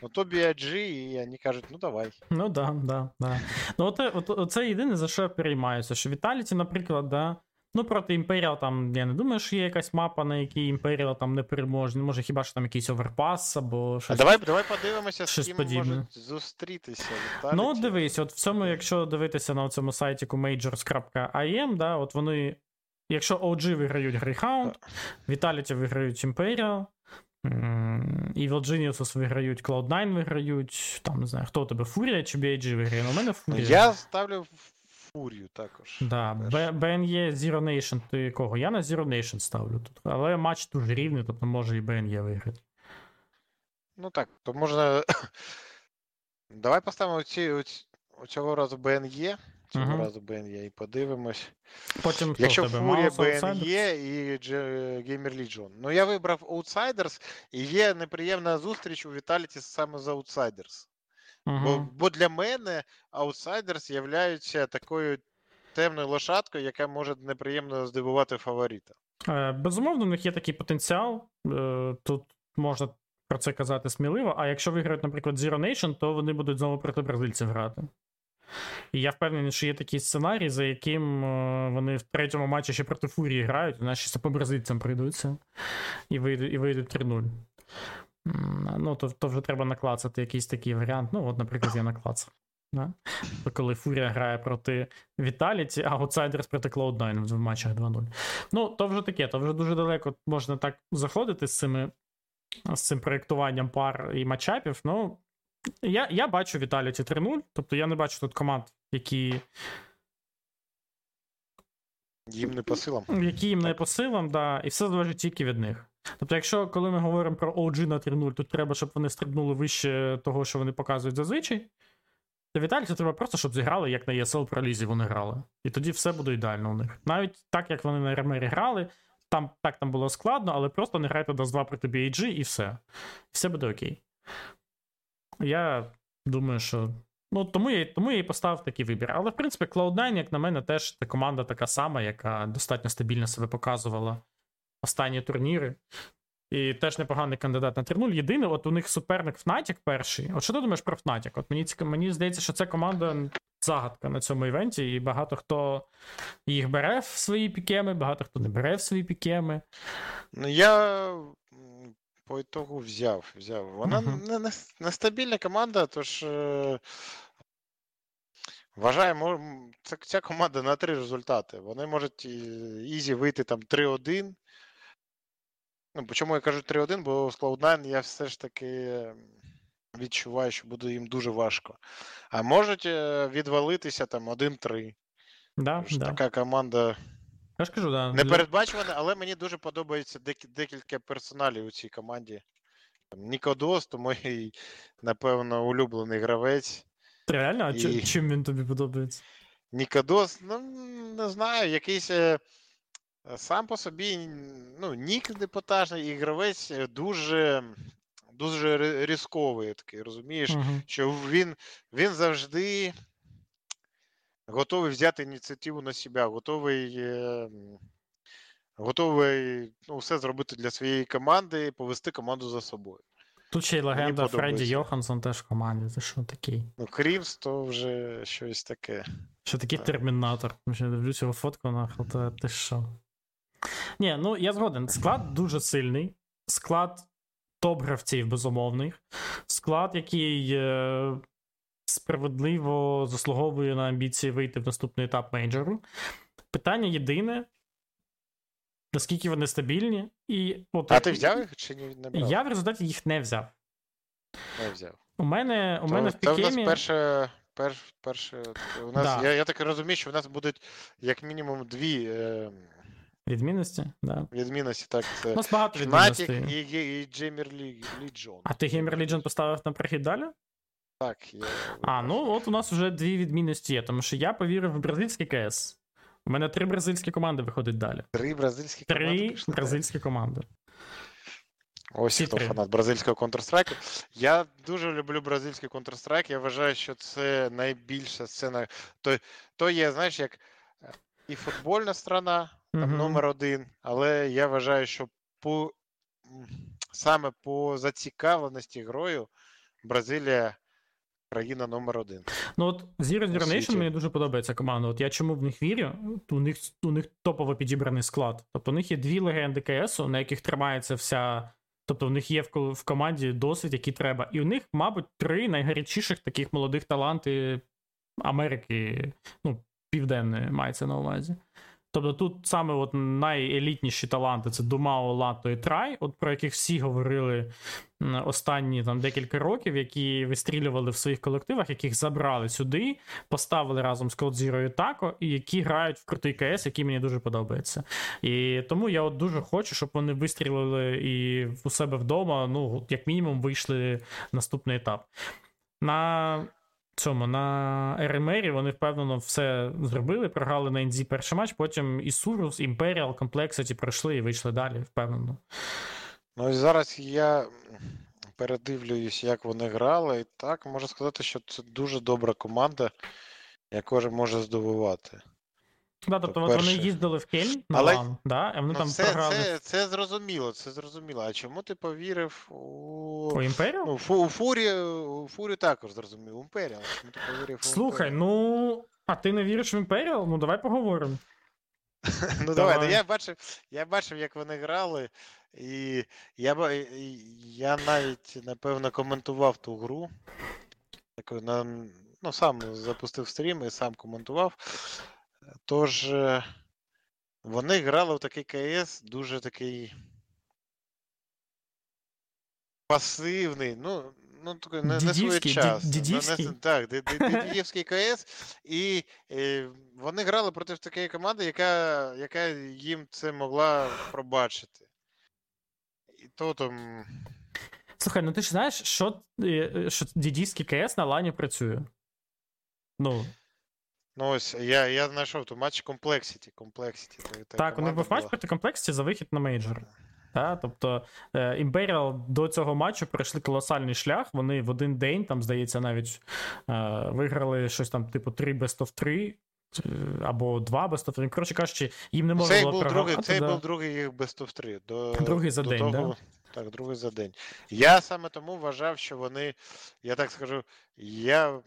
Ну, то BIG, і вони кажуть, ну давай. Ну да, да, да. Ну, от, от, от це єдине, за що я переймаюся. Що Віталіті, наприклад, да. Ну, проти Імперіал там, я не думаю, що є якась мапа, на якій Імперіал там не переможний. Може, хіба що там якийсь оверпас або щось. А давай давай подивимося, з ким подібне. можуть зустрітися. Віталіті. Ну, дивись, от в цьому, якщо дивитися на цьому сайті majors.im, да, от вони. Якщо OG виграють Greyhound, Vitality виграють Imperial, і Geniuses виграють, Cloud9 виграють, там не знаю, хто у тебе Фурія чи BIG виграє. Ну, у мене Фурія. Я ставлю Фурію також. Да, BNE Zero Nation, ти кого? Я на Zero Nation ставлю тут. Але матч дуже рівний, тобто може і BNE виграти. Ну так, то можна. Давай поставимо оці, цього разу БНЄ. Цього uh-huh. разу БНЄ і подивимось. Потім Якщо Фурія БНЄ і Gamer Legion. Ну я вибрав Outsiders, і є неприємна зустріч у Віталіті саме з Outsiders. Uh-huh. Бо, бо для мене Outsiders являються такою темною лошадкою, яка може неприємно здивувати фаворита. Е, безумовно, у них є такий потенціал. Е, тут можна про це казати сміливо. А якщо виграють, наприклад, Zero Nation, то вони будуть знову проти бразильців грати. І я впевнений, що є такий сценарій, за яким е, вони в третьому матчі ще проти Фурії грають, наші по бразильцям прийдуться і вийдуть і вийдуть 3-0. Ну, то то вже треба наклацати якийсь такий варіант. Ну, от, наприклад, я наклацав. Да? То коли Фурія грає проти Віталіті, а Outsiders проти Cloud9 в матчах 2-0. Ну, то вже таке, то вже дуже далеко можна так заходити з цими з цим проєктуванням пар і матчапів. Ну, я я бачу Віталіті 3-0, тобто я не бачу тут команд, які. Їм не по силам. Які їм не по силам, да, і все залежить тільки від них. Тобто, якщо коли ми говоримо про OG на 3-0, тут треба, щоб вони стрибнули вище того, що вони показують зазвичай. То Віталіті треба просто, щоб зіграли, як на ESL про Лізі вони грали. І тоді все буде ідеально у них. Навіть так, як вони на РМРі грали, там так там було складно, але просто не грайте до 2 проти BAG і все. Все буде окей. Я думаю, що. Ну, тому я тому я і поставив такий вибір. Але, в принципі, Cloud9, як на мене, теж це команда така сама, яка достатньо стабільно себе показувала останні турніри. І теж непоганий кандидат на 3-0. Єдине, от у них суперник Fnatic перший. От що ти думаєш про Fnatic? От мені мені здається, що це команда загадка на цьому івенті, і багато хто їх бере в свої пікеми, багато хто не бере в свої пікеми. Ну, я по ітогу взяв. взяв. Вона не, нестабільна команда, тож. Е... Вважаю, це ця команда на три результати. Вони можуть easy вийти там 3-1. Ну, Чому я кажу 3-1, бо з Cloud9 я все ж таки відчуваю, що буде їм дуже важко. А можуть е, відвалитися там 1-3. Да, да. Така команда я ж кажу, да. непередбачувана, але мені дуже подобається декілька персоналів у цій команді. Нікодос, то мій, напевно, улюблений гравець. Реально? А І... чим він тобі подобається? Нікодос, ну не знаю, якийсь. Е, сам по собі ну, нік депотажний і гравець е, дуже дуже різковий такий, розумієш, uh-huh. що він він завжди готовий взяти ініціативу на себе, готовий е, готовий ну, все зробити для своєї команди і повести команду за собою. Тут ще й легенда Фредді Йоханссон теж в команді. Це що такий? Ну, Крівс то вже щось таке. Що такий термінатор. Я його фотку нахил, то ти що? Ні, ну я згоден. Склад дуже сильний. Склад топ-гравців, безумовних. Склад, який е, справедливо заслуговує на амбіції вийти в наступний етап мейджору. Питання єдине. Наскільки вони стабільні, і от а ти взяв їх чи не брав? Я в результаті їх не взяв. Не взяв. У мене у то, мене в пікемі... Це в нас перше, перш, перше, у нас, да. я я так розумію, що в нас будуть як мінімум дві е, Відмінності? Да. Відмінності, так. Це У нас багато відмінностей. і, і, і Джеймер Ліджон. А ти Геймер Ліджон поставив на прохід далі? Так, я. А, ну от у нас вже дві відмінності є, тому що я повірив в бразильський КС. У мене три бразильські команди виходять далі. Три бразильські три команди? Три бразильські команди. Ось хто фанат бразильського Counter-Strike. Я дуже люблю бразильський Counter-Strike. Я вважаю, що це найбільша сцена. То, то є, знаєш, як е, і футбольна страна там, угу. номер один. Але я вважаю, що по саме по зацікавленості грою Бразилія країна номер один. Ну от Zero Zero Nation мені дуже подобається команда. От я чому в них вірю? У них у них топово підібраний склад. Тобто у них є дві легенди КСу, на яких тримається вся. Тобто, у них є в, в команді досвід, який треба. І у них, мабуть, три найгарячіших таких молодих таланти Америки, ну, Південної мається на увазі. Тобто тут саме от найелітніші таланти це Думао, Лато і Трай, от про яких всі говорили останні там декілька років, які вистрілювали в своїх колективах, яких забрали сюди, поставили разом з Code Zero і Тако, і які грають в крутий КС, який мені дуже подобається. І тому я от дуже хочу, щоб вони вистрілили і у себе вдома, ну, як мінімум, вийшли наступний етап. На цьому на РМРі вони впевнено все зробили, програли на НЗ перший матч, потім і Сурус, Імперіал, Complexity пройшли і вийшли далі, впевнено. Ну і зараз я передивлююсь, як вони грали, і так можу сказати, що це дуже добра команда, яка може здивувати. Да, тобто от вони їздили в Кельн на Але... лан, да, і вони ну, там це, програли. Це це зрозуміло, це зрозуміло. А чому ти повірив у У Імперіал? Ну, фу, у Фурі у Фурі також зрозуміло. У Імперіал. Чому ти повірив у Слухай, ну. А ти не віриш в Імперіал? Ну давай поговоримо. Ну давай, ну я бачив, я бачив, як вони грали, і я я навіть напевно коментував ту гру. Такою, на, ну, сам запустив стрім і сам коментував. Тож е, вони грали в такий КС дуже такий пасивний, ну, ну не, не своєчасний. Дідівський. Не, так, Дідівський КС. І, і е, вони грали проти такої команди, яка яка їм це могла пробачити. І то там. Слухай, ну ти ж знаєш, що е, що дідівський КС на лані працює? Ну. Ну, ось я я знайшов ту матч Complexity. Complexity так, у них був матч проти Complexity за вихід на мейджор. Так, тобто е, Imperial до цього матчу пройшли колосальний шлях. Вони в один день, там, здається, навіть е, виграли щось там, типу, 3 best of 3 е, або 2 best of 3. Коротше кажучи, їм не можна було програвати. Другий, цей да. був другий їх best of 3. До, другий за до день, того, да? Так, другий за день. Я саме тому вважав, що вони, я так скажу, я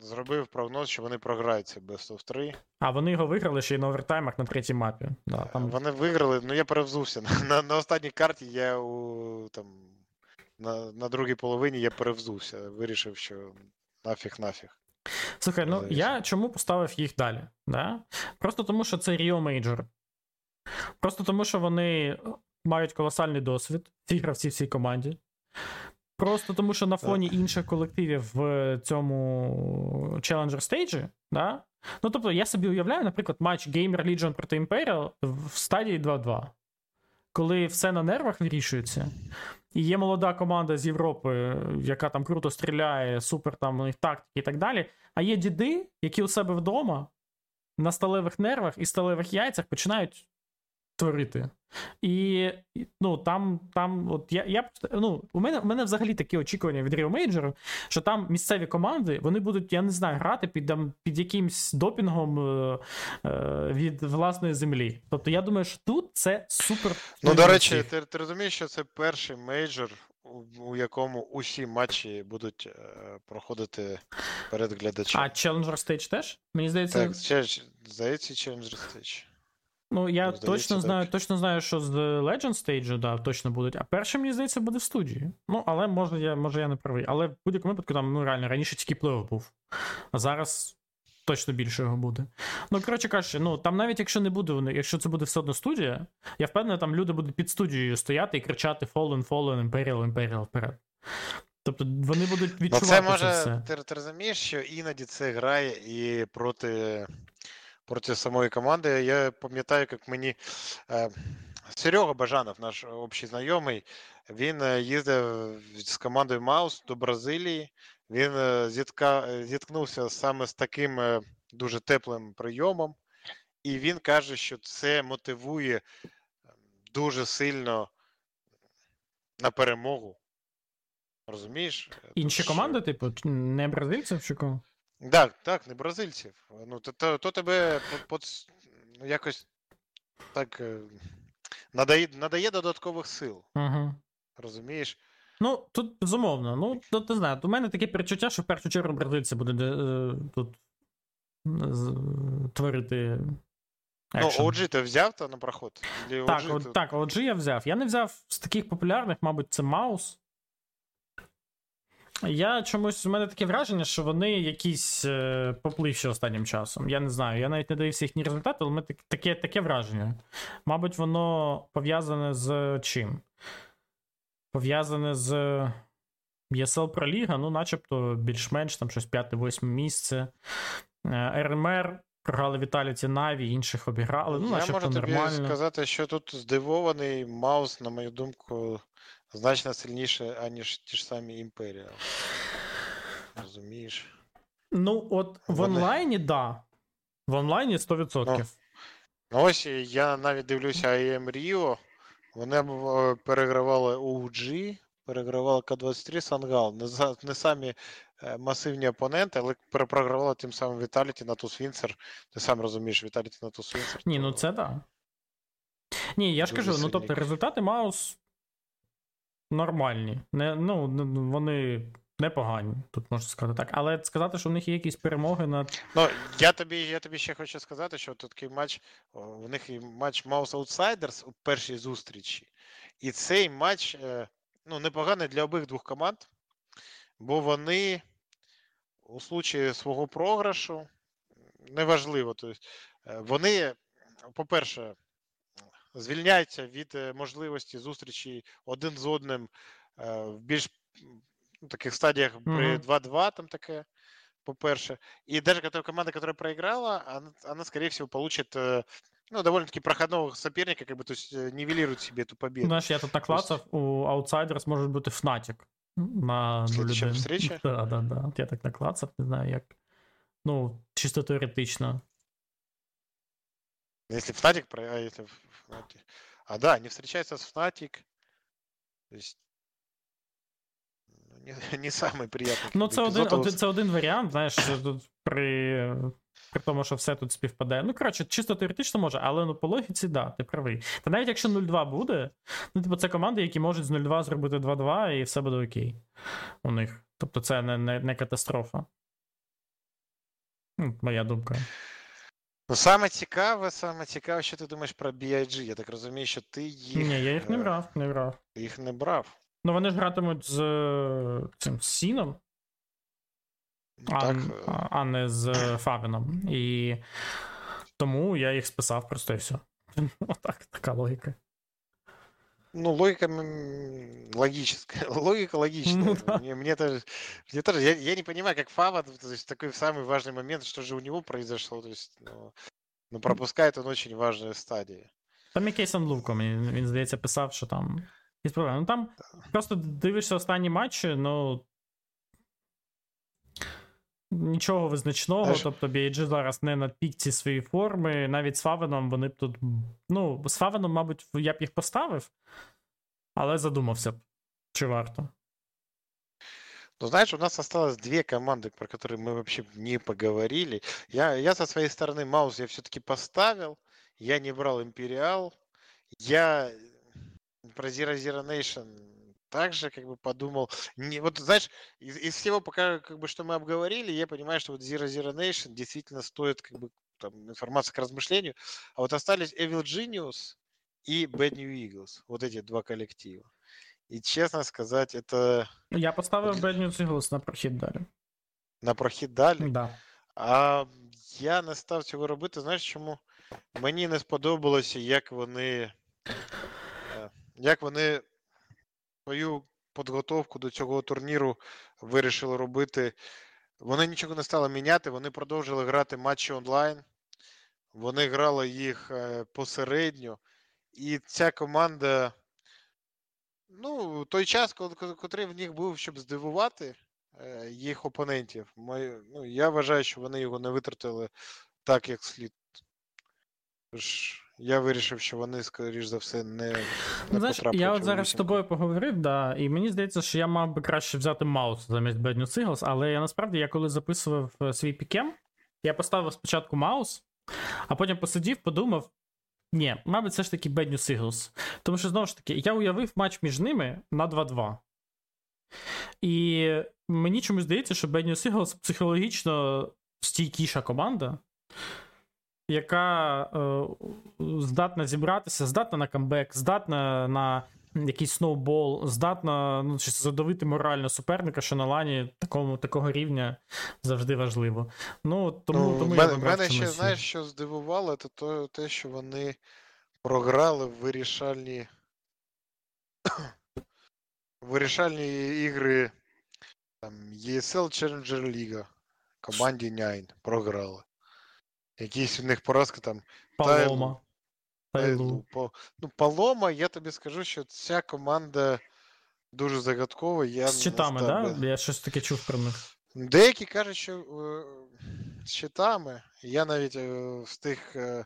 зробив прогноз, що вони програють цей Best of 3. А вони його виграли ще й на овертаймах на третій мапі. Да, там... Вони виграли, ну я перевзувся. На на, на останній карті я у там на на другій половині я перевзувся. Вирішив, що нафіг нафіг. Слухай, ну я чому поставив їх далі? Да? Просто тому, що це Rio Major. Просто тому, що вони мають колосальний досвід, ці гравці в цій команді. Просто тому, що на фоні інших колективів в цьому Challenger стейджі, да? ну тобто я собі уявляю, наприклад, матч Gamer Legion проти Imperial в стадії 2-2, коли все на нервах вирішується. І є молода команда з Європи, яка там круто стріляє, супер там у них тактики і так далі. А є діди, які у себе вдома на сталевих нервах і сталевих яйцях починають творити. І ну, там, там, от я, я ну, у мене у мене взагалі такі очікування від Rio Major, що там місцеві команди вони будуть, я не знаю, грати під там, під якимсь допінгом е, е, від власної землі. Тобто я думаю, що тут це супер. Ну, до речі, ти, ти розумієш, що це перший мейджор, у, у якому усі матчі будуть е, проходити перед глядачем. А Challenger Stage теж? Мені здається. Так, здається, Challenger Stage. Ну, я Здається, точно так. знаю, точно знаю, що з Legend Stage, да, точно будуть. А перше, мені здається, буде в студії. Ну, але може я може я не правий. Але в будь-якому випадку там ну реально раніше тільки плей був. А зараз точно більше його буде. Ну, коротше кажучи, ну там навіть якщо не буде, якщо це буде все одно студія, я впевнений, там люди будуть під студією стояти і кричати Fallen, Fallen, Imperial, Imperial вперед. Тобто вони будуть відчувати ну, це може, це все. Ти, ти розумієш, що іноді це грає і проти проти самої команди. Я пам'ятаю, як мені е, Серега Бажанов, наш общий знайомий, він е, їздив з командою Маус до Бразилії. Він е, зітка, зіткнувся саме з таким дуже теплим прийомом, і він каже, що це мотивує дуже сильно на перемогу. Розумієш? Інші команди, типу, не бразильців чи кого? Так, так, не бразильців. Ну, То то, то тебе по, по, ну, якось так е, надає надає додаткових сил. Угу. Розумієш? Ну, тут безумовно. Ну, то, ти знаєш, у мене таке перечуття, що в першу чергу бразильці буде е, тут з, творити. Action. Ну, OG ти взяв то на проход? Так, OG, то... так, OG я взяв. Я не взяв з таких популярних, мабуть, це Маус. Я чомусь у мене таке враження, що вони якісь е, попливші останнім часом. Я не знаю. Я навіть не дивився їхні результати, але мене таке таке враження. Мабуть, воно пов'язане з чим? Пов'язане з ESL Pro Ліга, ну, начебто, більш-менш там щось 5-8 місце. Е, РМР. Програли Віталіці Наві, інших обіграли. Ну, Я можу тобі нормально. сказати, що тут здивований Маус, на мою думку, значно сильніше, аніж ті ж самі Імперіал. розумієш? Ну, от в вони... онлайні, так. Да. В онлайні 100%. Ну, ну ось я навіть дивлюся IM Rio. Вони е, перегравали OG, перегравали К-23 Сангал. Не, не самі е, масивні опоненти, але перепрогравали тим самим Віталіті на Тусвінцер. Ти сам розумієш, Віталіті на Тусвінцер. Ні, ну це так. Да. Ні, я ж кажу, ну тобто результати Маус нормальні. Не, Ну, Вони непогані, тут можна сказати так. Але сказати, що в них є якісь перемоги над. Ну, я тобі я тобі ще хочу сказати, що тут такий матч, у них і матч Маус Outsiders у першій зустрічі. І цей матч е, ну, непоганий для обох двох команд, бо вони у случаї свого програшу неважливо. Тобто, вони, по-перше, звільняються від е, можливості зустрічі один з одним е, в більш ну, таких стадіях при 2-2, там таке, по-перше. И даже которая команда, которая проиграла, она, она скорее всего, получит э, ну, довольно-таки проходного соперника, как бы, то есть э, нивелирует себе эту победу. Знаешь, я тут наклацав, есть... у Outsiders може бути Fnatic на Следующая встреча? Да, да, да. От я так наклацав, не знаю, як. Ну, чисто теоретично. Если Fnatic, а если Fnatic... А, да, они встречаются с Fnatic. То есть не, не самий приємний. Ну, це один, один, це один варіант, знаєш, тут при при тому, що все тут співпадає. Ну, коротше, чисто теоретично може, але ну, по логіці, да, ти правий. Та навіть якщо 0-2 буде, ну, типу, це команди, які можуть з 0-2 зробити 2-2, і все буде окей. У них. Тобто це не, не, не катастрофа. Ну, Моя думка. Ну, саме цікаве, саме цікаве, що ти думаєш про BIG. Я так розумію, що ти їх. Ні, я їх не е, брав, не брав. Ти їх не брав. Ну, вони ж гратимуть з цим Сіном, ну, а, а не з Фавеном. І тому я їх списав просто і все. Отак, така логіка. Ну, логика логическая. Логика логичная. Ну, да. мне, мне тоже, мне тоже я, я не понимаю, как Фава, то есть такой самый важный момент, что же у него произошло. То есть, ну, ну пропускает он очень важные стадии. Там і Кейсон Луко, він, він, здається, писав, що там якісь проблеми. Ну там просто дивишся останні матчі, ну. Нічого визначного, Аж... тобто BIG зараз не на пікці своєї форми. Навіть з Фавеном вони б тут. Ну, з Фавеном, мабуть, я б їх поставив, але задумався б, чи варто. Ну, знаешь, у нас осталось две команды, про которые мы вообще не поговорили. Я, я со своей стороны Маус я все-таки поставил. Я не брал Империал. Я про Zero Zero Nation также как бы подумал. Не, вот знаешь, из, из всего пока как бы что мы обговорили, я понимаю, что вот Zero Zero Nation действительно стоит как бы там информация к размышлению. А вот остались Evil Genius и Bad New Eagles. Вот эти два коллектива. И честно сказать, это... Я поставив Bad News Eagles на прохід далі. На прохід далі? Да. А я не став цього робити. Знаєш чому? Мені не сподобалося, як вони як вони свою підготовку до цього турніру вирішили робити. Вони нічого не стали міняти, вони продовжили грати матчі онлайн. Вони грали їх е, посередньо. І ця команда, ну, той час, котрий в них був, щоб здивувати е, їх опонентів, ну, я вважаю, що вони його не витратили так, як слід. Тож, я вирішив, що вони, скоріш за все, не. не Знаєш, Я от зараз з тобою поговорив, да, і мені здається, що я мав би краще взяти маус замість Bad News Eagles, але я насправді, я коли записував е, свій пікем, я поставив спочатку маус, а потім посидів, подумав. Ні, мабуть, це ж таки Bad News Eagles. Тому що, знову ж таки, я уявив матч між ними на 2-2. І мені чомусь здається, що Bad News Eagles психологічно стійкіша команда яка е, здатна зібратися, здатна на камбек, здатна на якийсь сноубол, здатна ну, задавити морально суперника, що на лані такому, такого рівня завжди важливо. Ну, тому, ну, тому мене, я мене ще, знаєш, що здивувало, це то, те, що вони програли в вирішальні. Вирішальні ігри там, ESL Challenger League команді Найн програли. Якісь у них поразки там. Палома. Тайлу. По... Ну, Палома, я тобі скажу, що ця команда дуже загадкова. Я З читами, так? Да? Я щось таке чув про них. Деякі кажуть, що е, з щитами. Я навіть е, встиг е,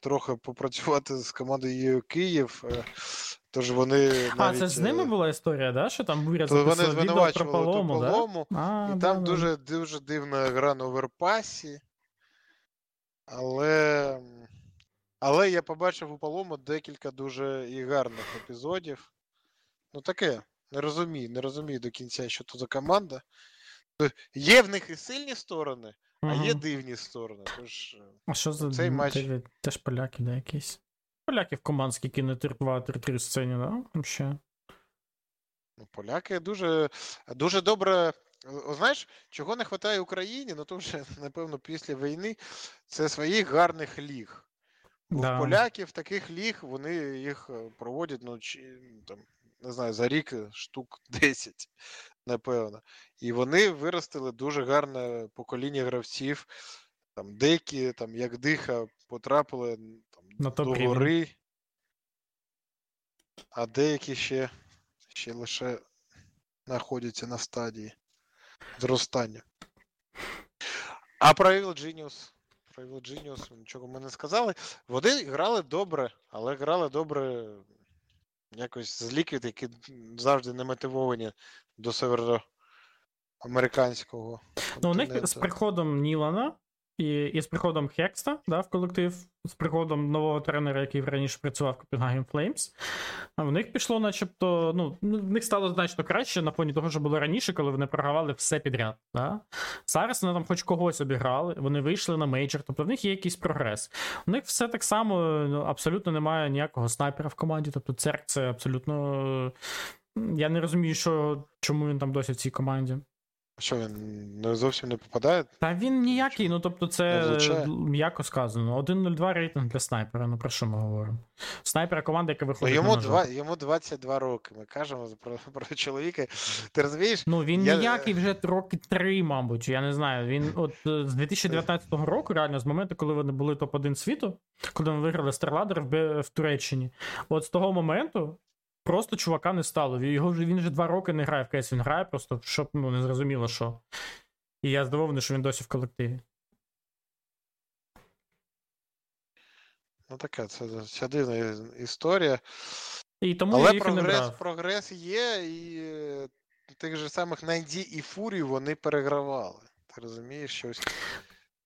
трохи попрацювати з командою Київ. Тож вони навіть, А, це з ними була історія, да? що там вони записував відео про полому, да? А, і да, там да. дуже дуже дивна гра на оверпасі. Але. Але я побачив у полому декілька дуже і гарних епізодів. Ну таке, не розумію, не розумію до кінця, що то за команда. Е, Є в них і сильні сторони, а є дивні сторони. Тож, е, А що за цей матч-? Теж поляки, да, якісь. Поляки в команд, скільки на тир 2 тир 3 сцені, да? Вообще. ну, поляки дуже, дуже добре. Знаєш, чого не вистачає Україні, ну то вже, напевно, після війни це своїх гарних ліг. Бо Да. в поляків таких ліг вони їх е, проводять, ну, чи, там, не знаю, за рік е, штук 10, напевно. І вони виростили дуже гарне покоління гравців. Там деякі, там, як диха, потрапили там, На до топ-рівень. гори, а деякі ще, ще лише знаходяться на стадії зростання. А про Evil Genius. Про Evil Genius нічого ми не сказали. Вони грали добре, але грали добре якось з Liquid, які завжди не мотивовані до североамериканського. Ну, у них з приходом Нілана і, і з приходом Хекста да, в колектив, з приходом нового тренера, який раніше працював в Copenhagen Flames, а в них пішло, начебто, ну, ну, в них стало значно краще на фоні того, що було раніше, коли вони програвали все підряд. Да? Зараз вони там хоч когось обіграли, вони вийшли на мейджор, тобто в них є якийсь прогрес. У них все так само, ну, абсолютно немає ніякого снайпера в команді, тобто Церк це абсолютно. Я не розумію, що, чому він там досі в цій команді. Що він не зовсім не попадає? Та він ніякий, ну тобто, це м'яко сказано. 1.02 рейтинг для снайпера. Ну про що ми говоримо? Снайпера команда, яка Ну, виходить. йому, на два, йому 22 роки. Ми кажемо про, про чоловіка. Ти розумієш? Ну він Я- ніякий вже роки три, мабуть. Я не знаю. Він от е, з 2019 року, реально, з моменту, коли вони були топ-1 світу, коли вони виграли StarLadder в, в Туреччині. От з того моменту. Просто чувака не стало. Його вже він вже два роки не грає в кейс, він грає, просто щоб ну не зрозуміло що. І я здивований, що він досі в колективі. Ну така, це, це дивна історія. І тому я Але їх і не прогрес, брав. прогрес є, і е, тих же самих Найді і Фурію вони перегравали. Ти розумієш, щось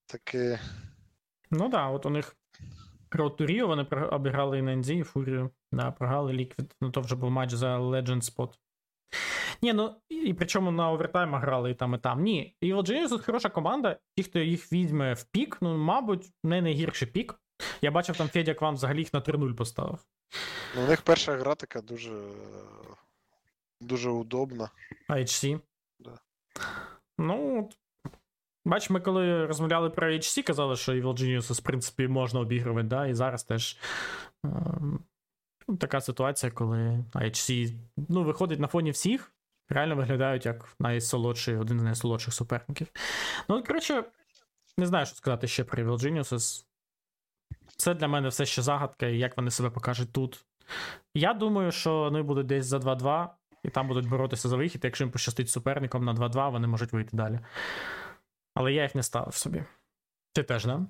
таке. Ну так, да, от у них To Rio, вони обіграли і NND, і Фурію, да, програли Liquid. Ну то вже був матч за Legend Spot. Ні, ну і причому на овертаймах грали і там, і там. Ні, Evil Genius тут хороша команда. Ті, хто їх візьме в пік, ну, мабуть, не найгірший пік. Я бачив, там Федя Кван взагалі їх на 3-0 поставив. Ну, у них перша гра така дуже, дуже удобна. HC. Да. Ну, от. Бач, ми коли розмовляли про HC, казали, що Evil Genius, в принципі, можна обігрувати, да, і зараз теж ем, ну, така ситуація, коли HC ну, виходить на фоні всіх, реально виглядають як найсолодший, один з найсолодших суперників. Ну, от, коротше, не знаю, що сказати ще про Evil Geniuses. Це для мене все ще загадка, і як вони себе покажуть тут. Я думаю, що вони будуть десь за 2-2, і там будуть боротися за вихід. Якщо їм пощастить суперником на 2-2, вони можуть вийти далі. Але я їх не ставив собі. Ти теж, да?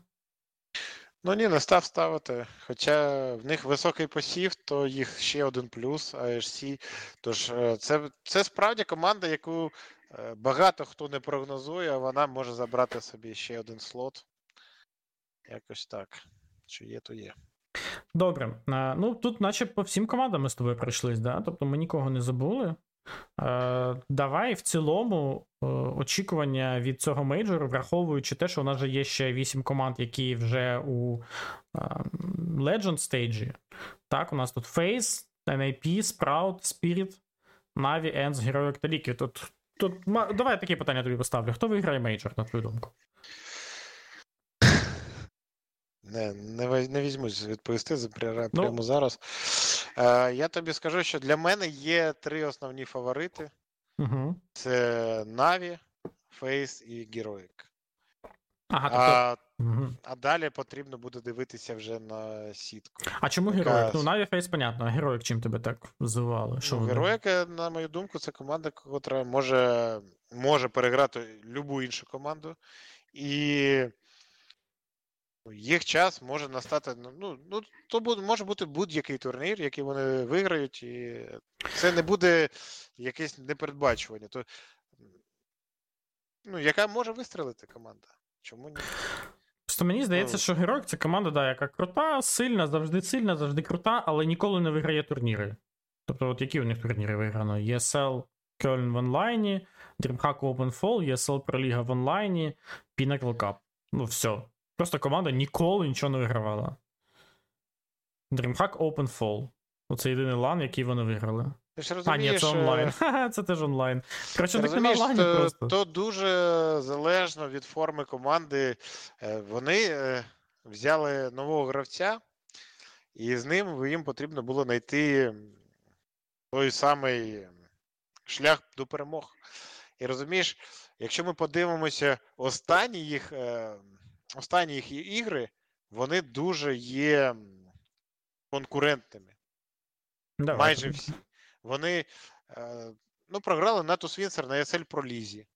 Ну ні, не став ставити. Хоча в них високий посів, то їх ще один плюс AHC. Тож е, це, це справді команда, яку е, багато хто не прогнозує, а вона може забрати собі ще один слот. Якось так. Що є, то є. Добре. Ну тут, наче по всім командам ми з тобою пройшлись, да? Тобто ми нікого не забули. Е, давай в цілому е, очікування від цього мейджору, враховуючи те, що у нас же є ще 8 команд, які вже у е, Legend stage і. Так, у нас тут FaZe, NIP, Sprout, Spirit, Na'Vi, ENCE, Heroic та Liquid. Тут, тут, давай такі питання тобі поставлю. Хто виграє мейджор, на твою думку? Не, не, не візьмусь відповісти за- Ну. прямо зараз. Е, я тобі скажу, що для мене є три основні фаворити: Угу. це Na'Vi, Face і Heroic. Ага, тобто. А, Угу. а далі потрібно буде дивитися вже на сітку. А чому Яка героїк? Ну, Na'Vi Face, понятно, а героїк чим тебе так звивали? Що Ну, вони? Героїка, на мою думку, це команда, котра може може переграти любу іншу команду. І їх час може настати. Ну, ну, ну то буде, може бути будь-який турнір, який вони виграють, і це не буде якесь непередбачування. То, ну, Яка може вистрелити команда? Чому ні? Просто мені здається, ну. що Герок це команда, да, яка крута, сильна, завжди сильна, завжди крута, але ніколи не виграє турніри. Тобто, от які у них турніри виграно? ESL Кельн в онлайні, DreamHack Open Fall, ESL Pro League в онлайні, Pinnacle Cup. Ну, все. Просто команда ніколи нічого не вигравала. DreamHack Open Fall. Оце єдиний лан, який вони виграли. Ти ж розумієш, а, ні, це онлайн. Це теж онлайн. Коротше, так нема онлайні то, просто. То дуже залежно від форми команди. Е, вони е, взяли нового гравця, і з ним їм потрібно було знайти той самий шлях до перемог. І розумієш, якщо ми подивимося останні їх е, останні їх ігри, вони дуже є конкурентними. Давай. Майже всі. Вони е, ну, програли на Тусвінсер на ESL Пролізі.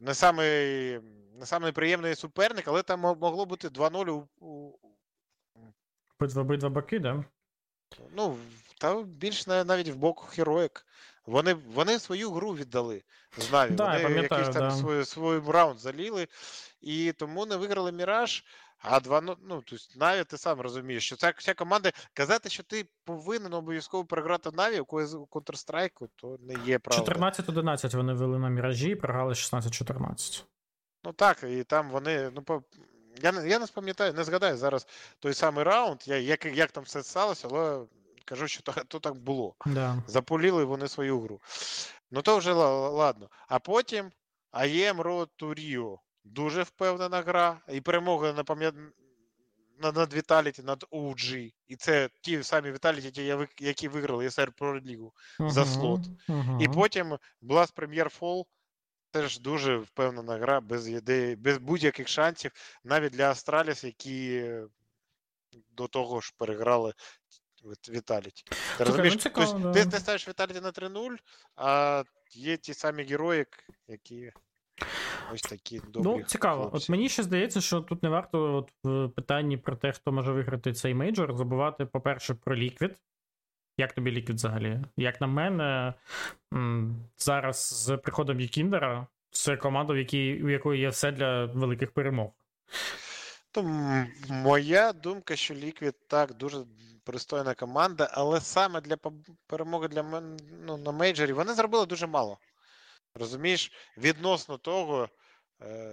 Не самий, не самий приємний суперник, але там могло бути 2-0 у. В обидва боки, да? Ну, та більш навіть в бок Хероїк. Вони вони свою гру віддали з Наві. Да, вони якийсь там да. свій, свій раунд заліли, і тому не виграли Міраж. А два ну, ну тобто Наві, ти сам розумієш, що ця вся команда казати, що ти повинен обов'язково програти Наві у Counter-Strike, то не є правда. 14-11 вони вели на міражі і програли 16-14. Ну так, і там вони. ну по... Я я не пам'ятаю, не згадаю зараз той самий раунд, я, як як там все сталося, але кажу, що то, то так було. Да. Заполіли вони свою гру. Ну то вже ладно. А потім АЄМ Road to Rio. Дуже впевнена гра. І перемога на пам'ят... над Віталіті, над OG. І це ті самі Віталіті, які виграли СР Pro Лігу uh-huh, за слот. Uh-huh. І потім Blast Premier Fall. Теж дуже впевнена гра, без ідеї, без будь-яких шансів, навіть для Астраліс, які до того ж переграли Віталіті. Ти Слухай, розумієш, ну, цікаво, тобто, да. ти, ти ставиш Віталіті на 3-0, а є ті самі герої, які. Ось такі добрі. Ну, цікаво. Хлопці. От мені ще здається, що тут не варто от в питанні про те, хто може виграти цей мейджор, забувати, по-перше, про ліквід. Як тобі ліквід взагалі? Як на мене, зараз з приходом Єкіндера це команда, в якій, у якої є все для великих перемог. То моя думка, що Ліквід так дуже пристойна команда, але саме для перемоги для ну, на мейджорі вони зробили дуже мало. Розумієш, відносно того, е,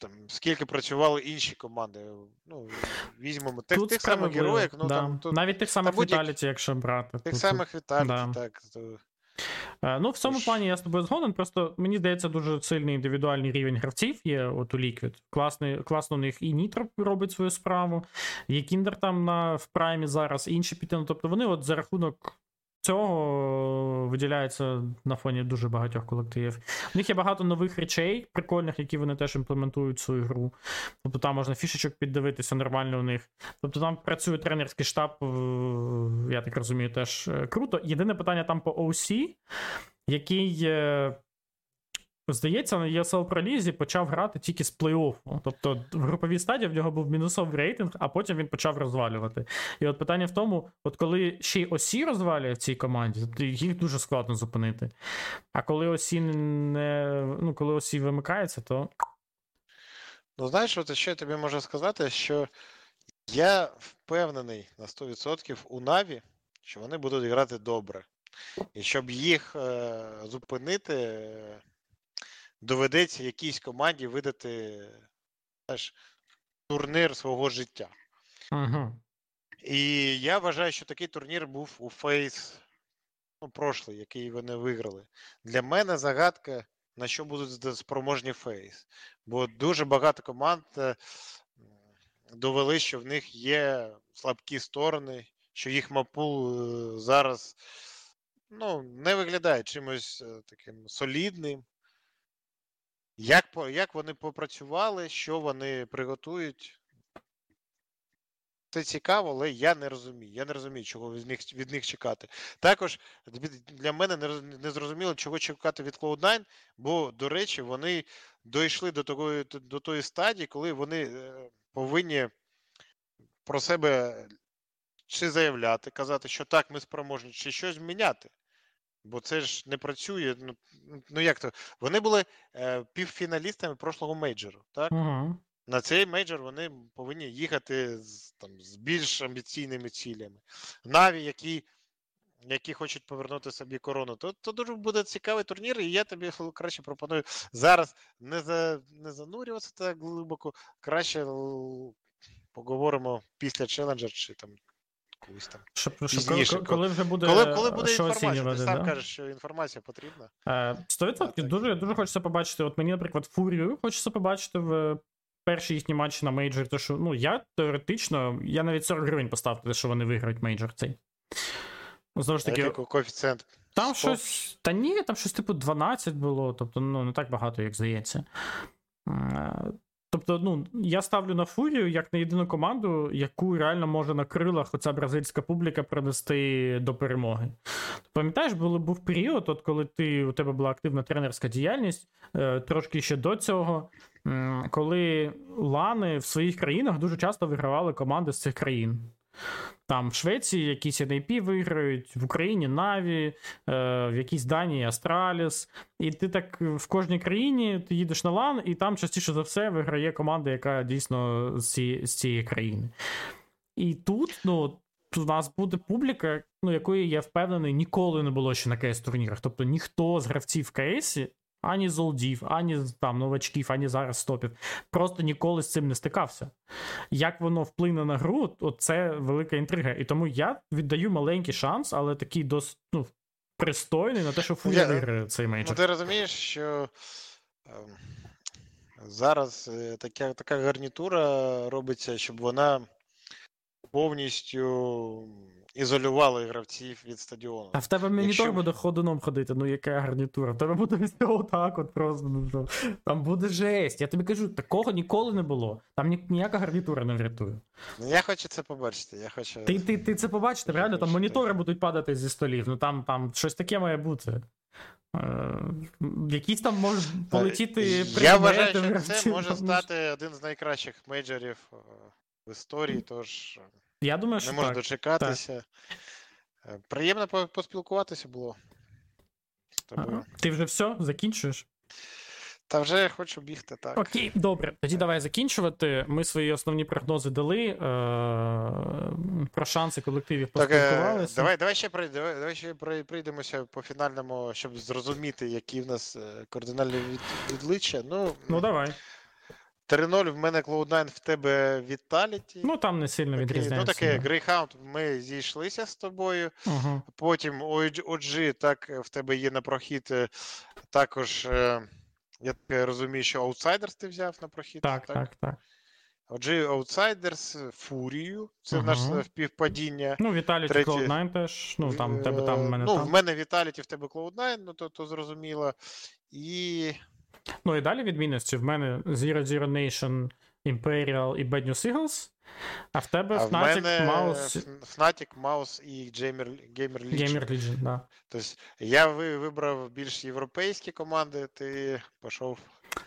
там, скільки працювали інші команди. Ну, Візьмемо тих тих самих героїв. Ну, да. там, тут, Навіть тих самих Віталіті, якщо брати. Тих тут, самих Віталіті, да. так. То... Е, ну, в цьому плані я з тобою згоден. Просто мені здається, дуже сильний індивідуальний рівень гравців є от у Liquid. Класний, класно у них і Нітро робить свою справу, є Кіндер там на в праймі зараз, інші піти. Тобто вони от за рахунок цього виділяється на фоні дуже багатьох колективів. У них є багато нових речей, прикольних, які вони теж імплементують в свою гру. Тобто там можна фішечок піддивитися нормально у них. Тобто там працює тренерський штаб, я так розумію, теж е, круто. Єдине питання там по OC, який Здається, на ESL Pro почав грати тільки з плей-оффу. Тобто в груповій стадії в нього був мінусовий рейтинг, а потім він почав розвалювати. І от питання в тому: от коли ще й осі розвалює в цій команді, то їх дуже складно зупинити. А коли осі не ну, коли осі вимикається, то. Ну, знаєш, от що я тобі можу сказати, що я впевнений на 100% у Наві, що вони будуть грати добре. І щоб їх е, зупинити доведеться якійсь команді видати знаєш, турнір свого життя. Ага. І я вважаю, що такий турнір був у Фейс ну, прошлий, який вони виграли. Для мене загадка, на що будуть спроможні Фейс. Бо дуже багато команд е, довели, що в них є слабкі сторони, що їх мапул е, зараз ну, не виглядає чимось е, таким солідним. Як як вони попрацювали, що вони приготують? це цікаво, але я не розумію. Я не розумію, чого від них від них чекати. Також для мене не зрозуміло, чого чекати від Cloud9, бо, до речі, вони дійшли до такої до тої стадії, коли вони е, повинні про себе чи заявляти, казати, що так, ми спроможні, чи щось міняти. Бо це ж не працює. Ну ну як то? Вони були е, півфіналістами прошлого мейджору, так? Угу. На цей мейджор вони повинні їхати з там, з більш амбіційними цілями. Наві, які які хочуть повернути собі корону, то то дуже буде цікавий турнір, і я тобі краще пропоную зараз не за, не занурюватися так глибоко, краще поговоримо після челенджер чи там колись там. Щоб, щоб коли, коли вже буде коли, коли буде що інформація, ти сам да? кажеш, що інформація потрібна. 100% е, дуже дуже хочеться побачити. От мені, наприклад, фурію хочеться побачити в перші їхні матчі на мейджор. То що ну я теоретично, я навіть 40 гривень поставив, що вони виграють мейджор цей. Знову ж таки, коефіцієнт. Там Стоп. щось. Та ні, там щось типу 12 було, тобто ну не так багато, як здається. Тобто, ну, я ставлю на Фурію як на єдину команду, яку реально може на крилах оця бразильська публіка принести до перемоги. Пам'ятаєш, був, був період, от коли ти, у тебе була активна тренерська діяльність, е, трошки ще до цього, коли лани в своїх країнах дуже часто вигравали команди з цих країн. Там в Швеції якісь NAP виграють, в Україні Наві, е, в якійсь Данії Астраліс. І ти так в кожній країні ти їдеш на лан, і там частіше за все виграє команда, яка дійсно з цієї, з цієї країни. І тут, ну. У нас буде публіка, ну якої я впевнений, ніколи не було ще на кейс турнірах. Тобто ніхто з гравців в кейсі ані з олдів, ані там новачків, ані зараз стопів. Просто ніколи з цим не стикався. Як воно вплине на гру, от це велика інтрига. І тому я віддаю маленький шанс, але такий досить ну, пристойний на те, що Фурія виграє цей мейджор. Ну, Ти розумієш, що. Ем, зараз е, така така гарнітура робиться, щоб вона повністю ізолювали гравців від стадіону. А в тебе монітор Якщо... буде ходуном ходити, ну яка гарнітура. В тебе буде все отак, от просто. Ну, Там буде жесть. Я тобі кажу, такого ніколи не було. Там ні, ніяка гарнітура не врятує. Ну я хочу це побачити. Я хочу... Ти ти, ти це побачите, реально там монітори будуть падати зі столів. Ну там там щось таке має бути. Е, якісь там можуть полетіти. Я вважаю, що це може стати один з найкращих мейджорів е, в історії, тож. Я думаю, що Не можу так. дочекатися. Так. Е, приємно поспілкуватися було. Ага. Ти вже все закінчуєш? Та вже хочу бігти, так. Окей, добре. Тоді давай закінчувати. Ми свої основні прогнози дали. Е- Про шанси колективів е, поспілкувалися. Так, давай давай ще давай, давай ще прийдемося по фінальному, щоб зрозуміти, які в нас е, кардинальні відличчя. Ну, ну давай. 3-0 в мене Cloud9, в тебе Vitality. Ну там не сильно відрізняється. Ну таке Greyhound, ми зійшлися з тобою. Uh-huh. Потім OG, так в тебе є на прохід. Е, також е, я розумію, що Outsiders ти взяв на прохід. Так, так, так. так. OG Outsiders, Фурію, це uh-huh. наше співпадіння. Ну, Vitality Третє... Cloud9 теж. Ну, там, тебе там, в мене Ну, там. в мене Vitality, в тебе Cloud9, ну то, то зрозуміло. І. Ну і далі відмінності. В мене Zero Zero Nation, Imperial і Bad News Eagles. А в тебе а Fnatic, в мене Mouse... Fnatic, Mouse і Gamer, Gamer Legion. Gamer Legion, да. Тобто я вибрав більш європейські команди, ти пішов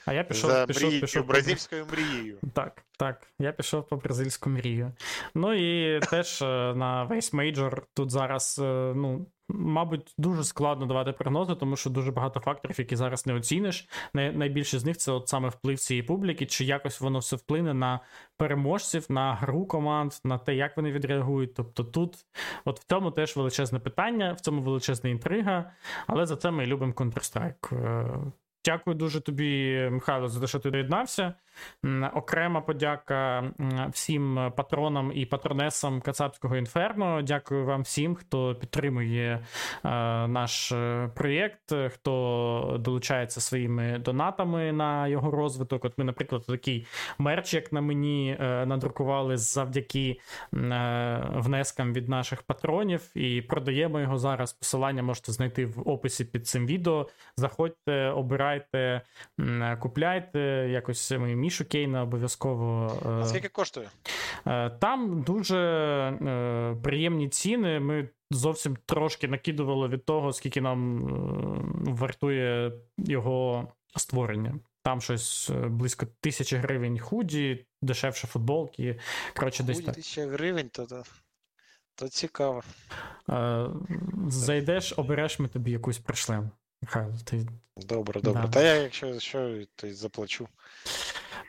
а я пішов, за пішов, мрій... пішов бразильською мрією. Так, так. Я пішов по бразильську мрію. Ну і теж е, на весь мейджор тут зараз, е, ну, Мабуть, дуже складно давати прогнози, тому що дуже багато факторів, які зараз не оціниш. Найбільше з них це от саме вплив цієї публіки, чи якось воно все вплине на переможців, на гру команд, на те, як вони відреагують. Тобто тут, от в цьому теж величезне питання, в цьому величезна інтрига, але за це ми любимо Counter-Strike. Дякую дуже тобі, Михайло, за те, що ти доєднався. Окрема подяка всім патронам і патронесам Кацапського інферно. Дякую вам всім, хто підтримує е, наш е, проєкт, хто долучається своїми донатами на його розвиток. От ми, наприклад, такий мерч, як на мені, е, надрукували завдяки внескам від наших патронів, і продаємо його зараз. Посилання можете знайти в описі під цим відео. Заходьте, обирайте збирайте, купляйте якось Мішу Кейна обов'язково. А скільки коштує? Там дуже приємні ціни. Ми зовсім трошки накидували від того, скільки нам вартує його створення. Там щось близько тисячі гривень худі, дешевше футболки. Коротше, десь так. Тисяча гривень, то то цікаво. Зайдеш, обереш, ми тобі якусь пришлем. Михайло, ти... Добре, добре. Да. Та я, якщо що, то й заплачу.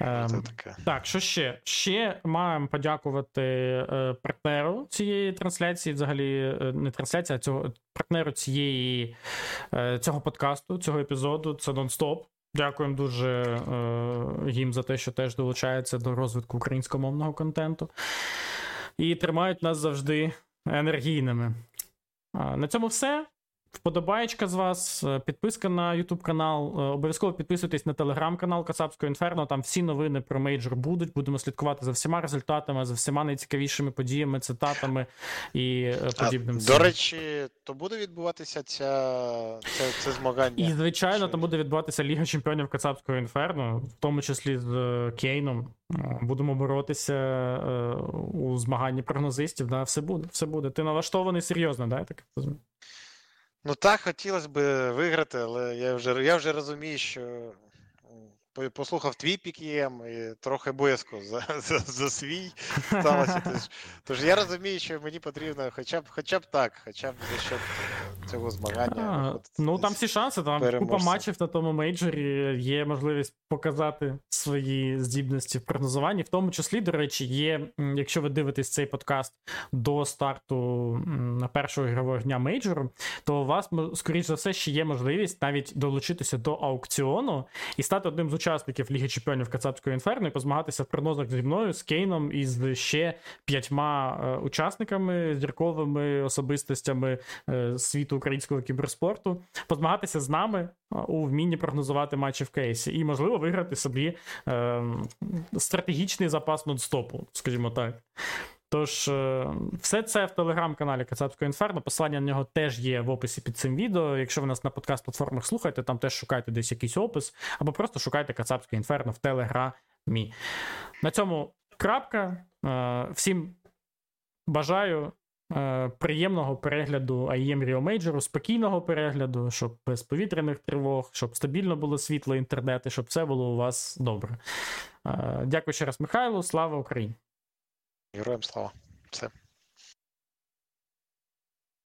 Ем, так, що ще? Ще маємо подякувати е, партнеру цієї трансляції, взагалі, е, не трансляції, а цього партнеру цієї, е, цього подкасту, цього епізоду. Це нонстоп. Дякуємо дуже е, їм за те, що теж долучаються до розвитку українськомовного контенту. І тримають нас завжди енергійними. На цьому все. Вподобаєчка з вас, е, підписка на YouTube канал. Е, обов'язково підписуйтесь на телеграм-канал Кацапського інферно. Там всі новини про мейджор будуть. Будемо слідкувати за всіма результатами, за всіма найцікавішими подіями, цитатами і е, подібним. А, До речі, то буде відбуватися ця, це, це змагання. І, звичайно, Чи... то буде відбуватися Ліга Чемпіонів Кацапського інферно, в тому числі з Кейном. Будемо боротися у змаганні прогнозистів. Да, Все буде, все буде. Ти налаштований серйозно, да? так розумію? Ну так, хотілося б виграти, але я вже я вже розумію, що послухав твій пік'єм і трохи боязко за за, за свій сталося. Тож, тож я розумію, що мені потрібно хоча б хоча б так, хоча б за що цього змагання. А, ну там всі шанси, там переможця. купа матчів на тому мейджорі, є можливість показати свої здібності в прогнозуванні. В тому числі, до речі, є, якщо ви дивитесь цей подкаст до старту першого ігрового дня мейджору, то у вас, скоріш за все, ще є можливість навіть долучитися до аукціону і стати одним з учасників Ліги Чемпіонів Кацапського інферно і позмагатися в прогнозах зі мною з Кейном і з ще п'ятьма е, учасниками, зірковими особистостями е, світу українського кіберспорту, позмагатися з нами е, у вмінні прогнозувати матчі в кейсі, і, можливо, виграти собі е, стратегічний запас нонстопу, скажімо так. Тож, е, все це в телеграм-каналі Кацапського інферно. Посилання на нього теж є в описі під цим відео. Якщо ви нас на подкаст-платформах слухаєте, там теж шукайте десь якийсь опис, або просто шукайте Кацапське інферно в телеграмі. На цьому крапка. Е, всім бажаю е, приємного перегляду IEM Rio Major, спокійного перегляду, щоб без повітряних тривог, щоб стабільно було світло, інтернет, і щоб все було у вас добре. Дякую ще раз, Михайлу. Слава Україні! Героям слава. Все.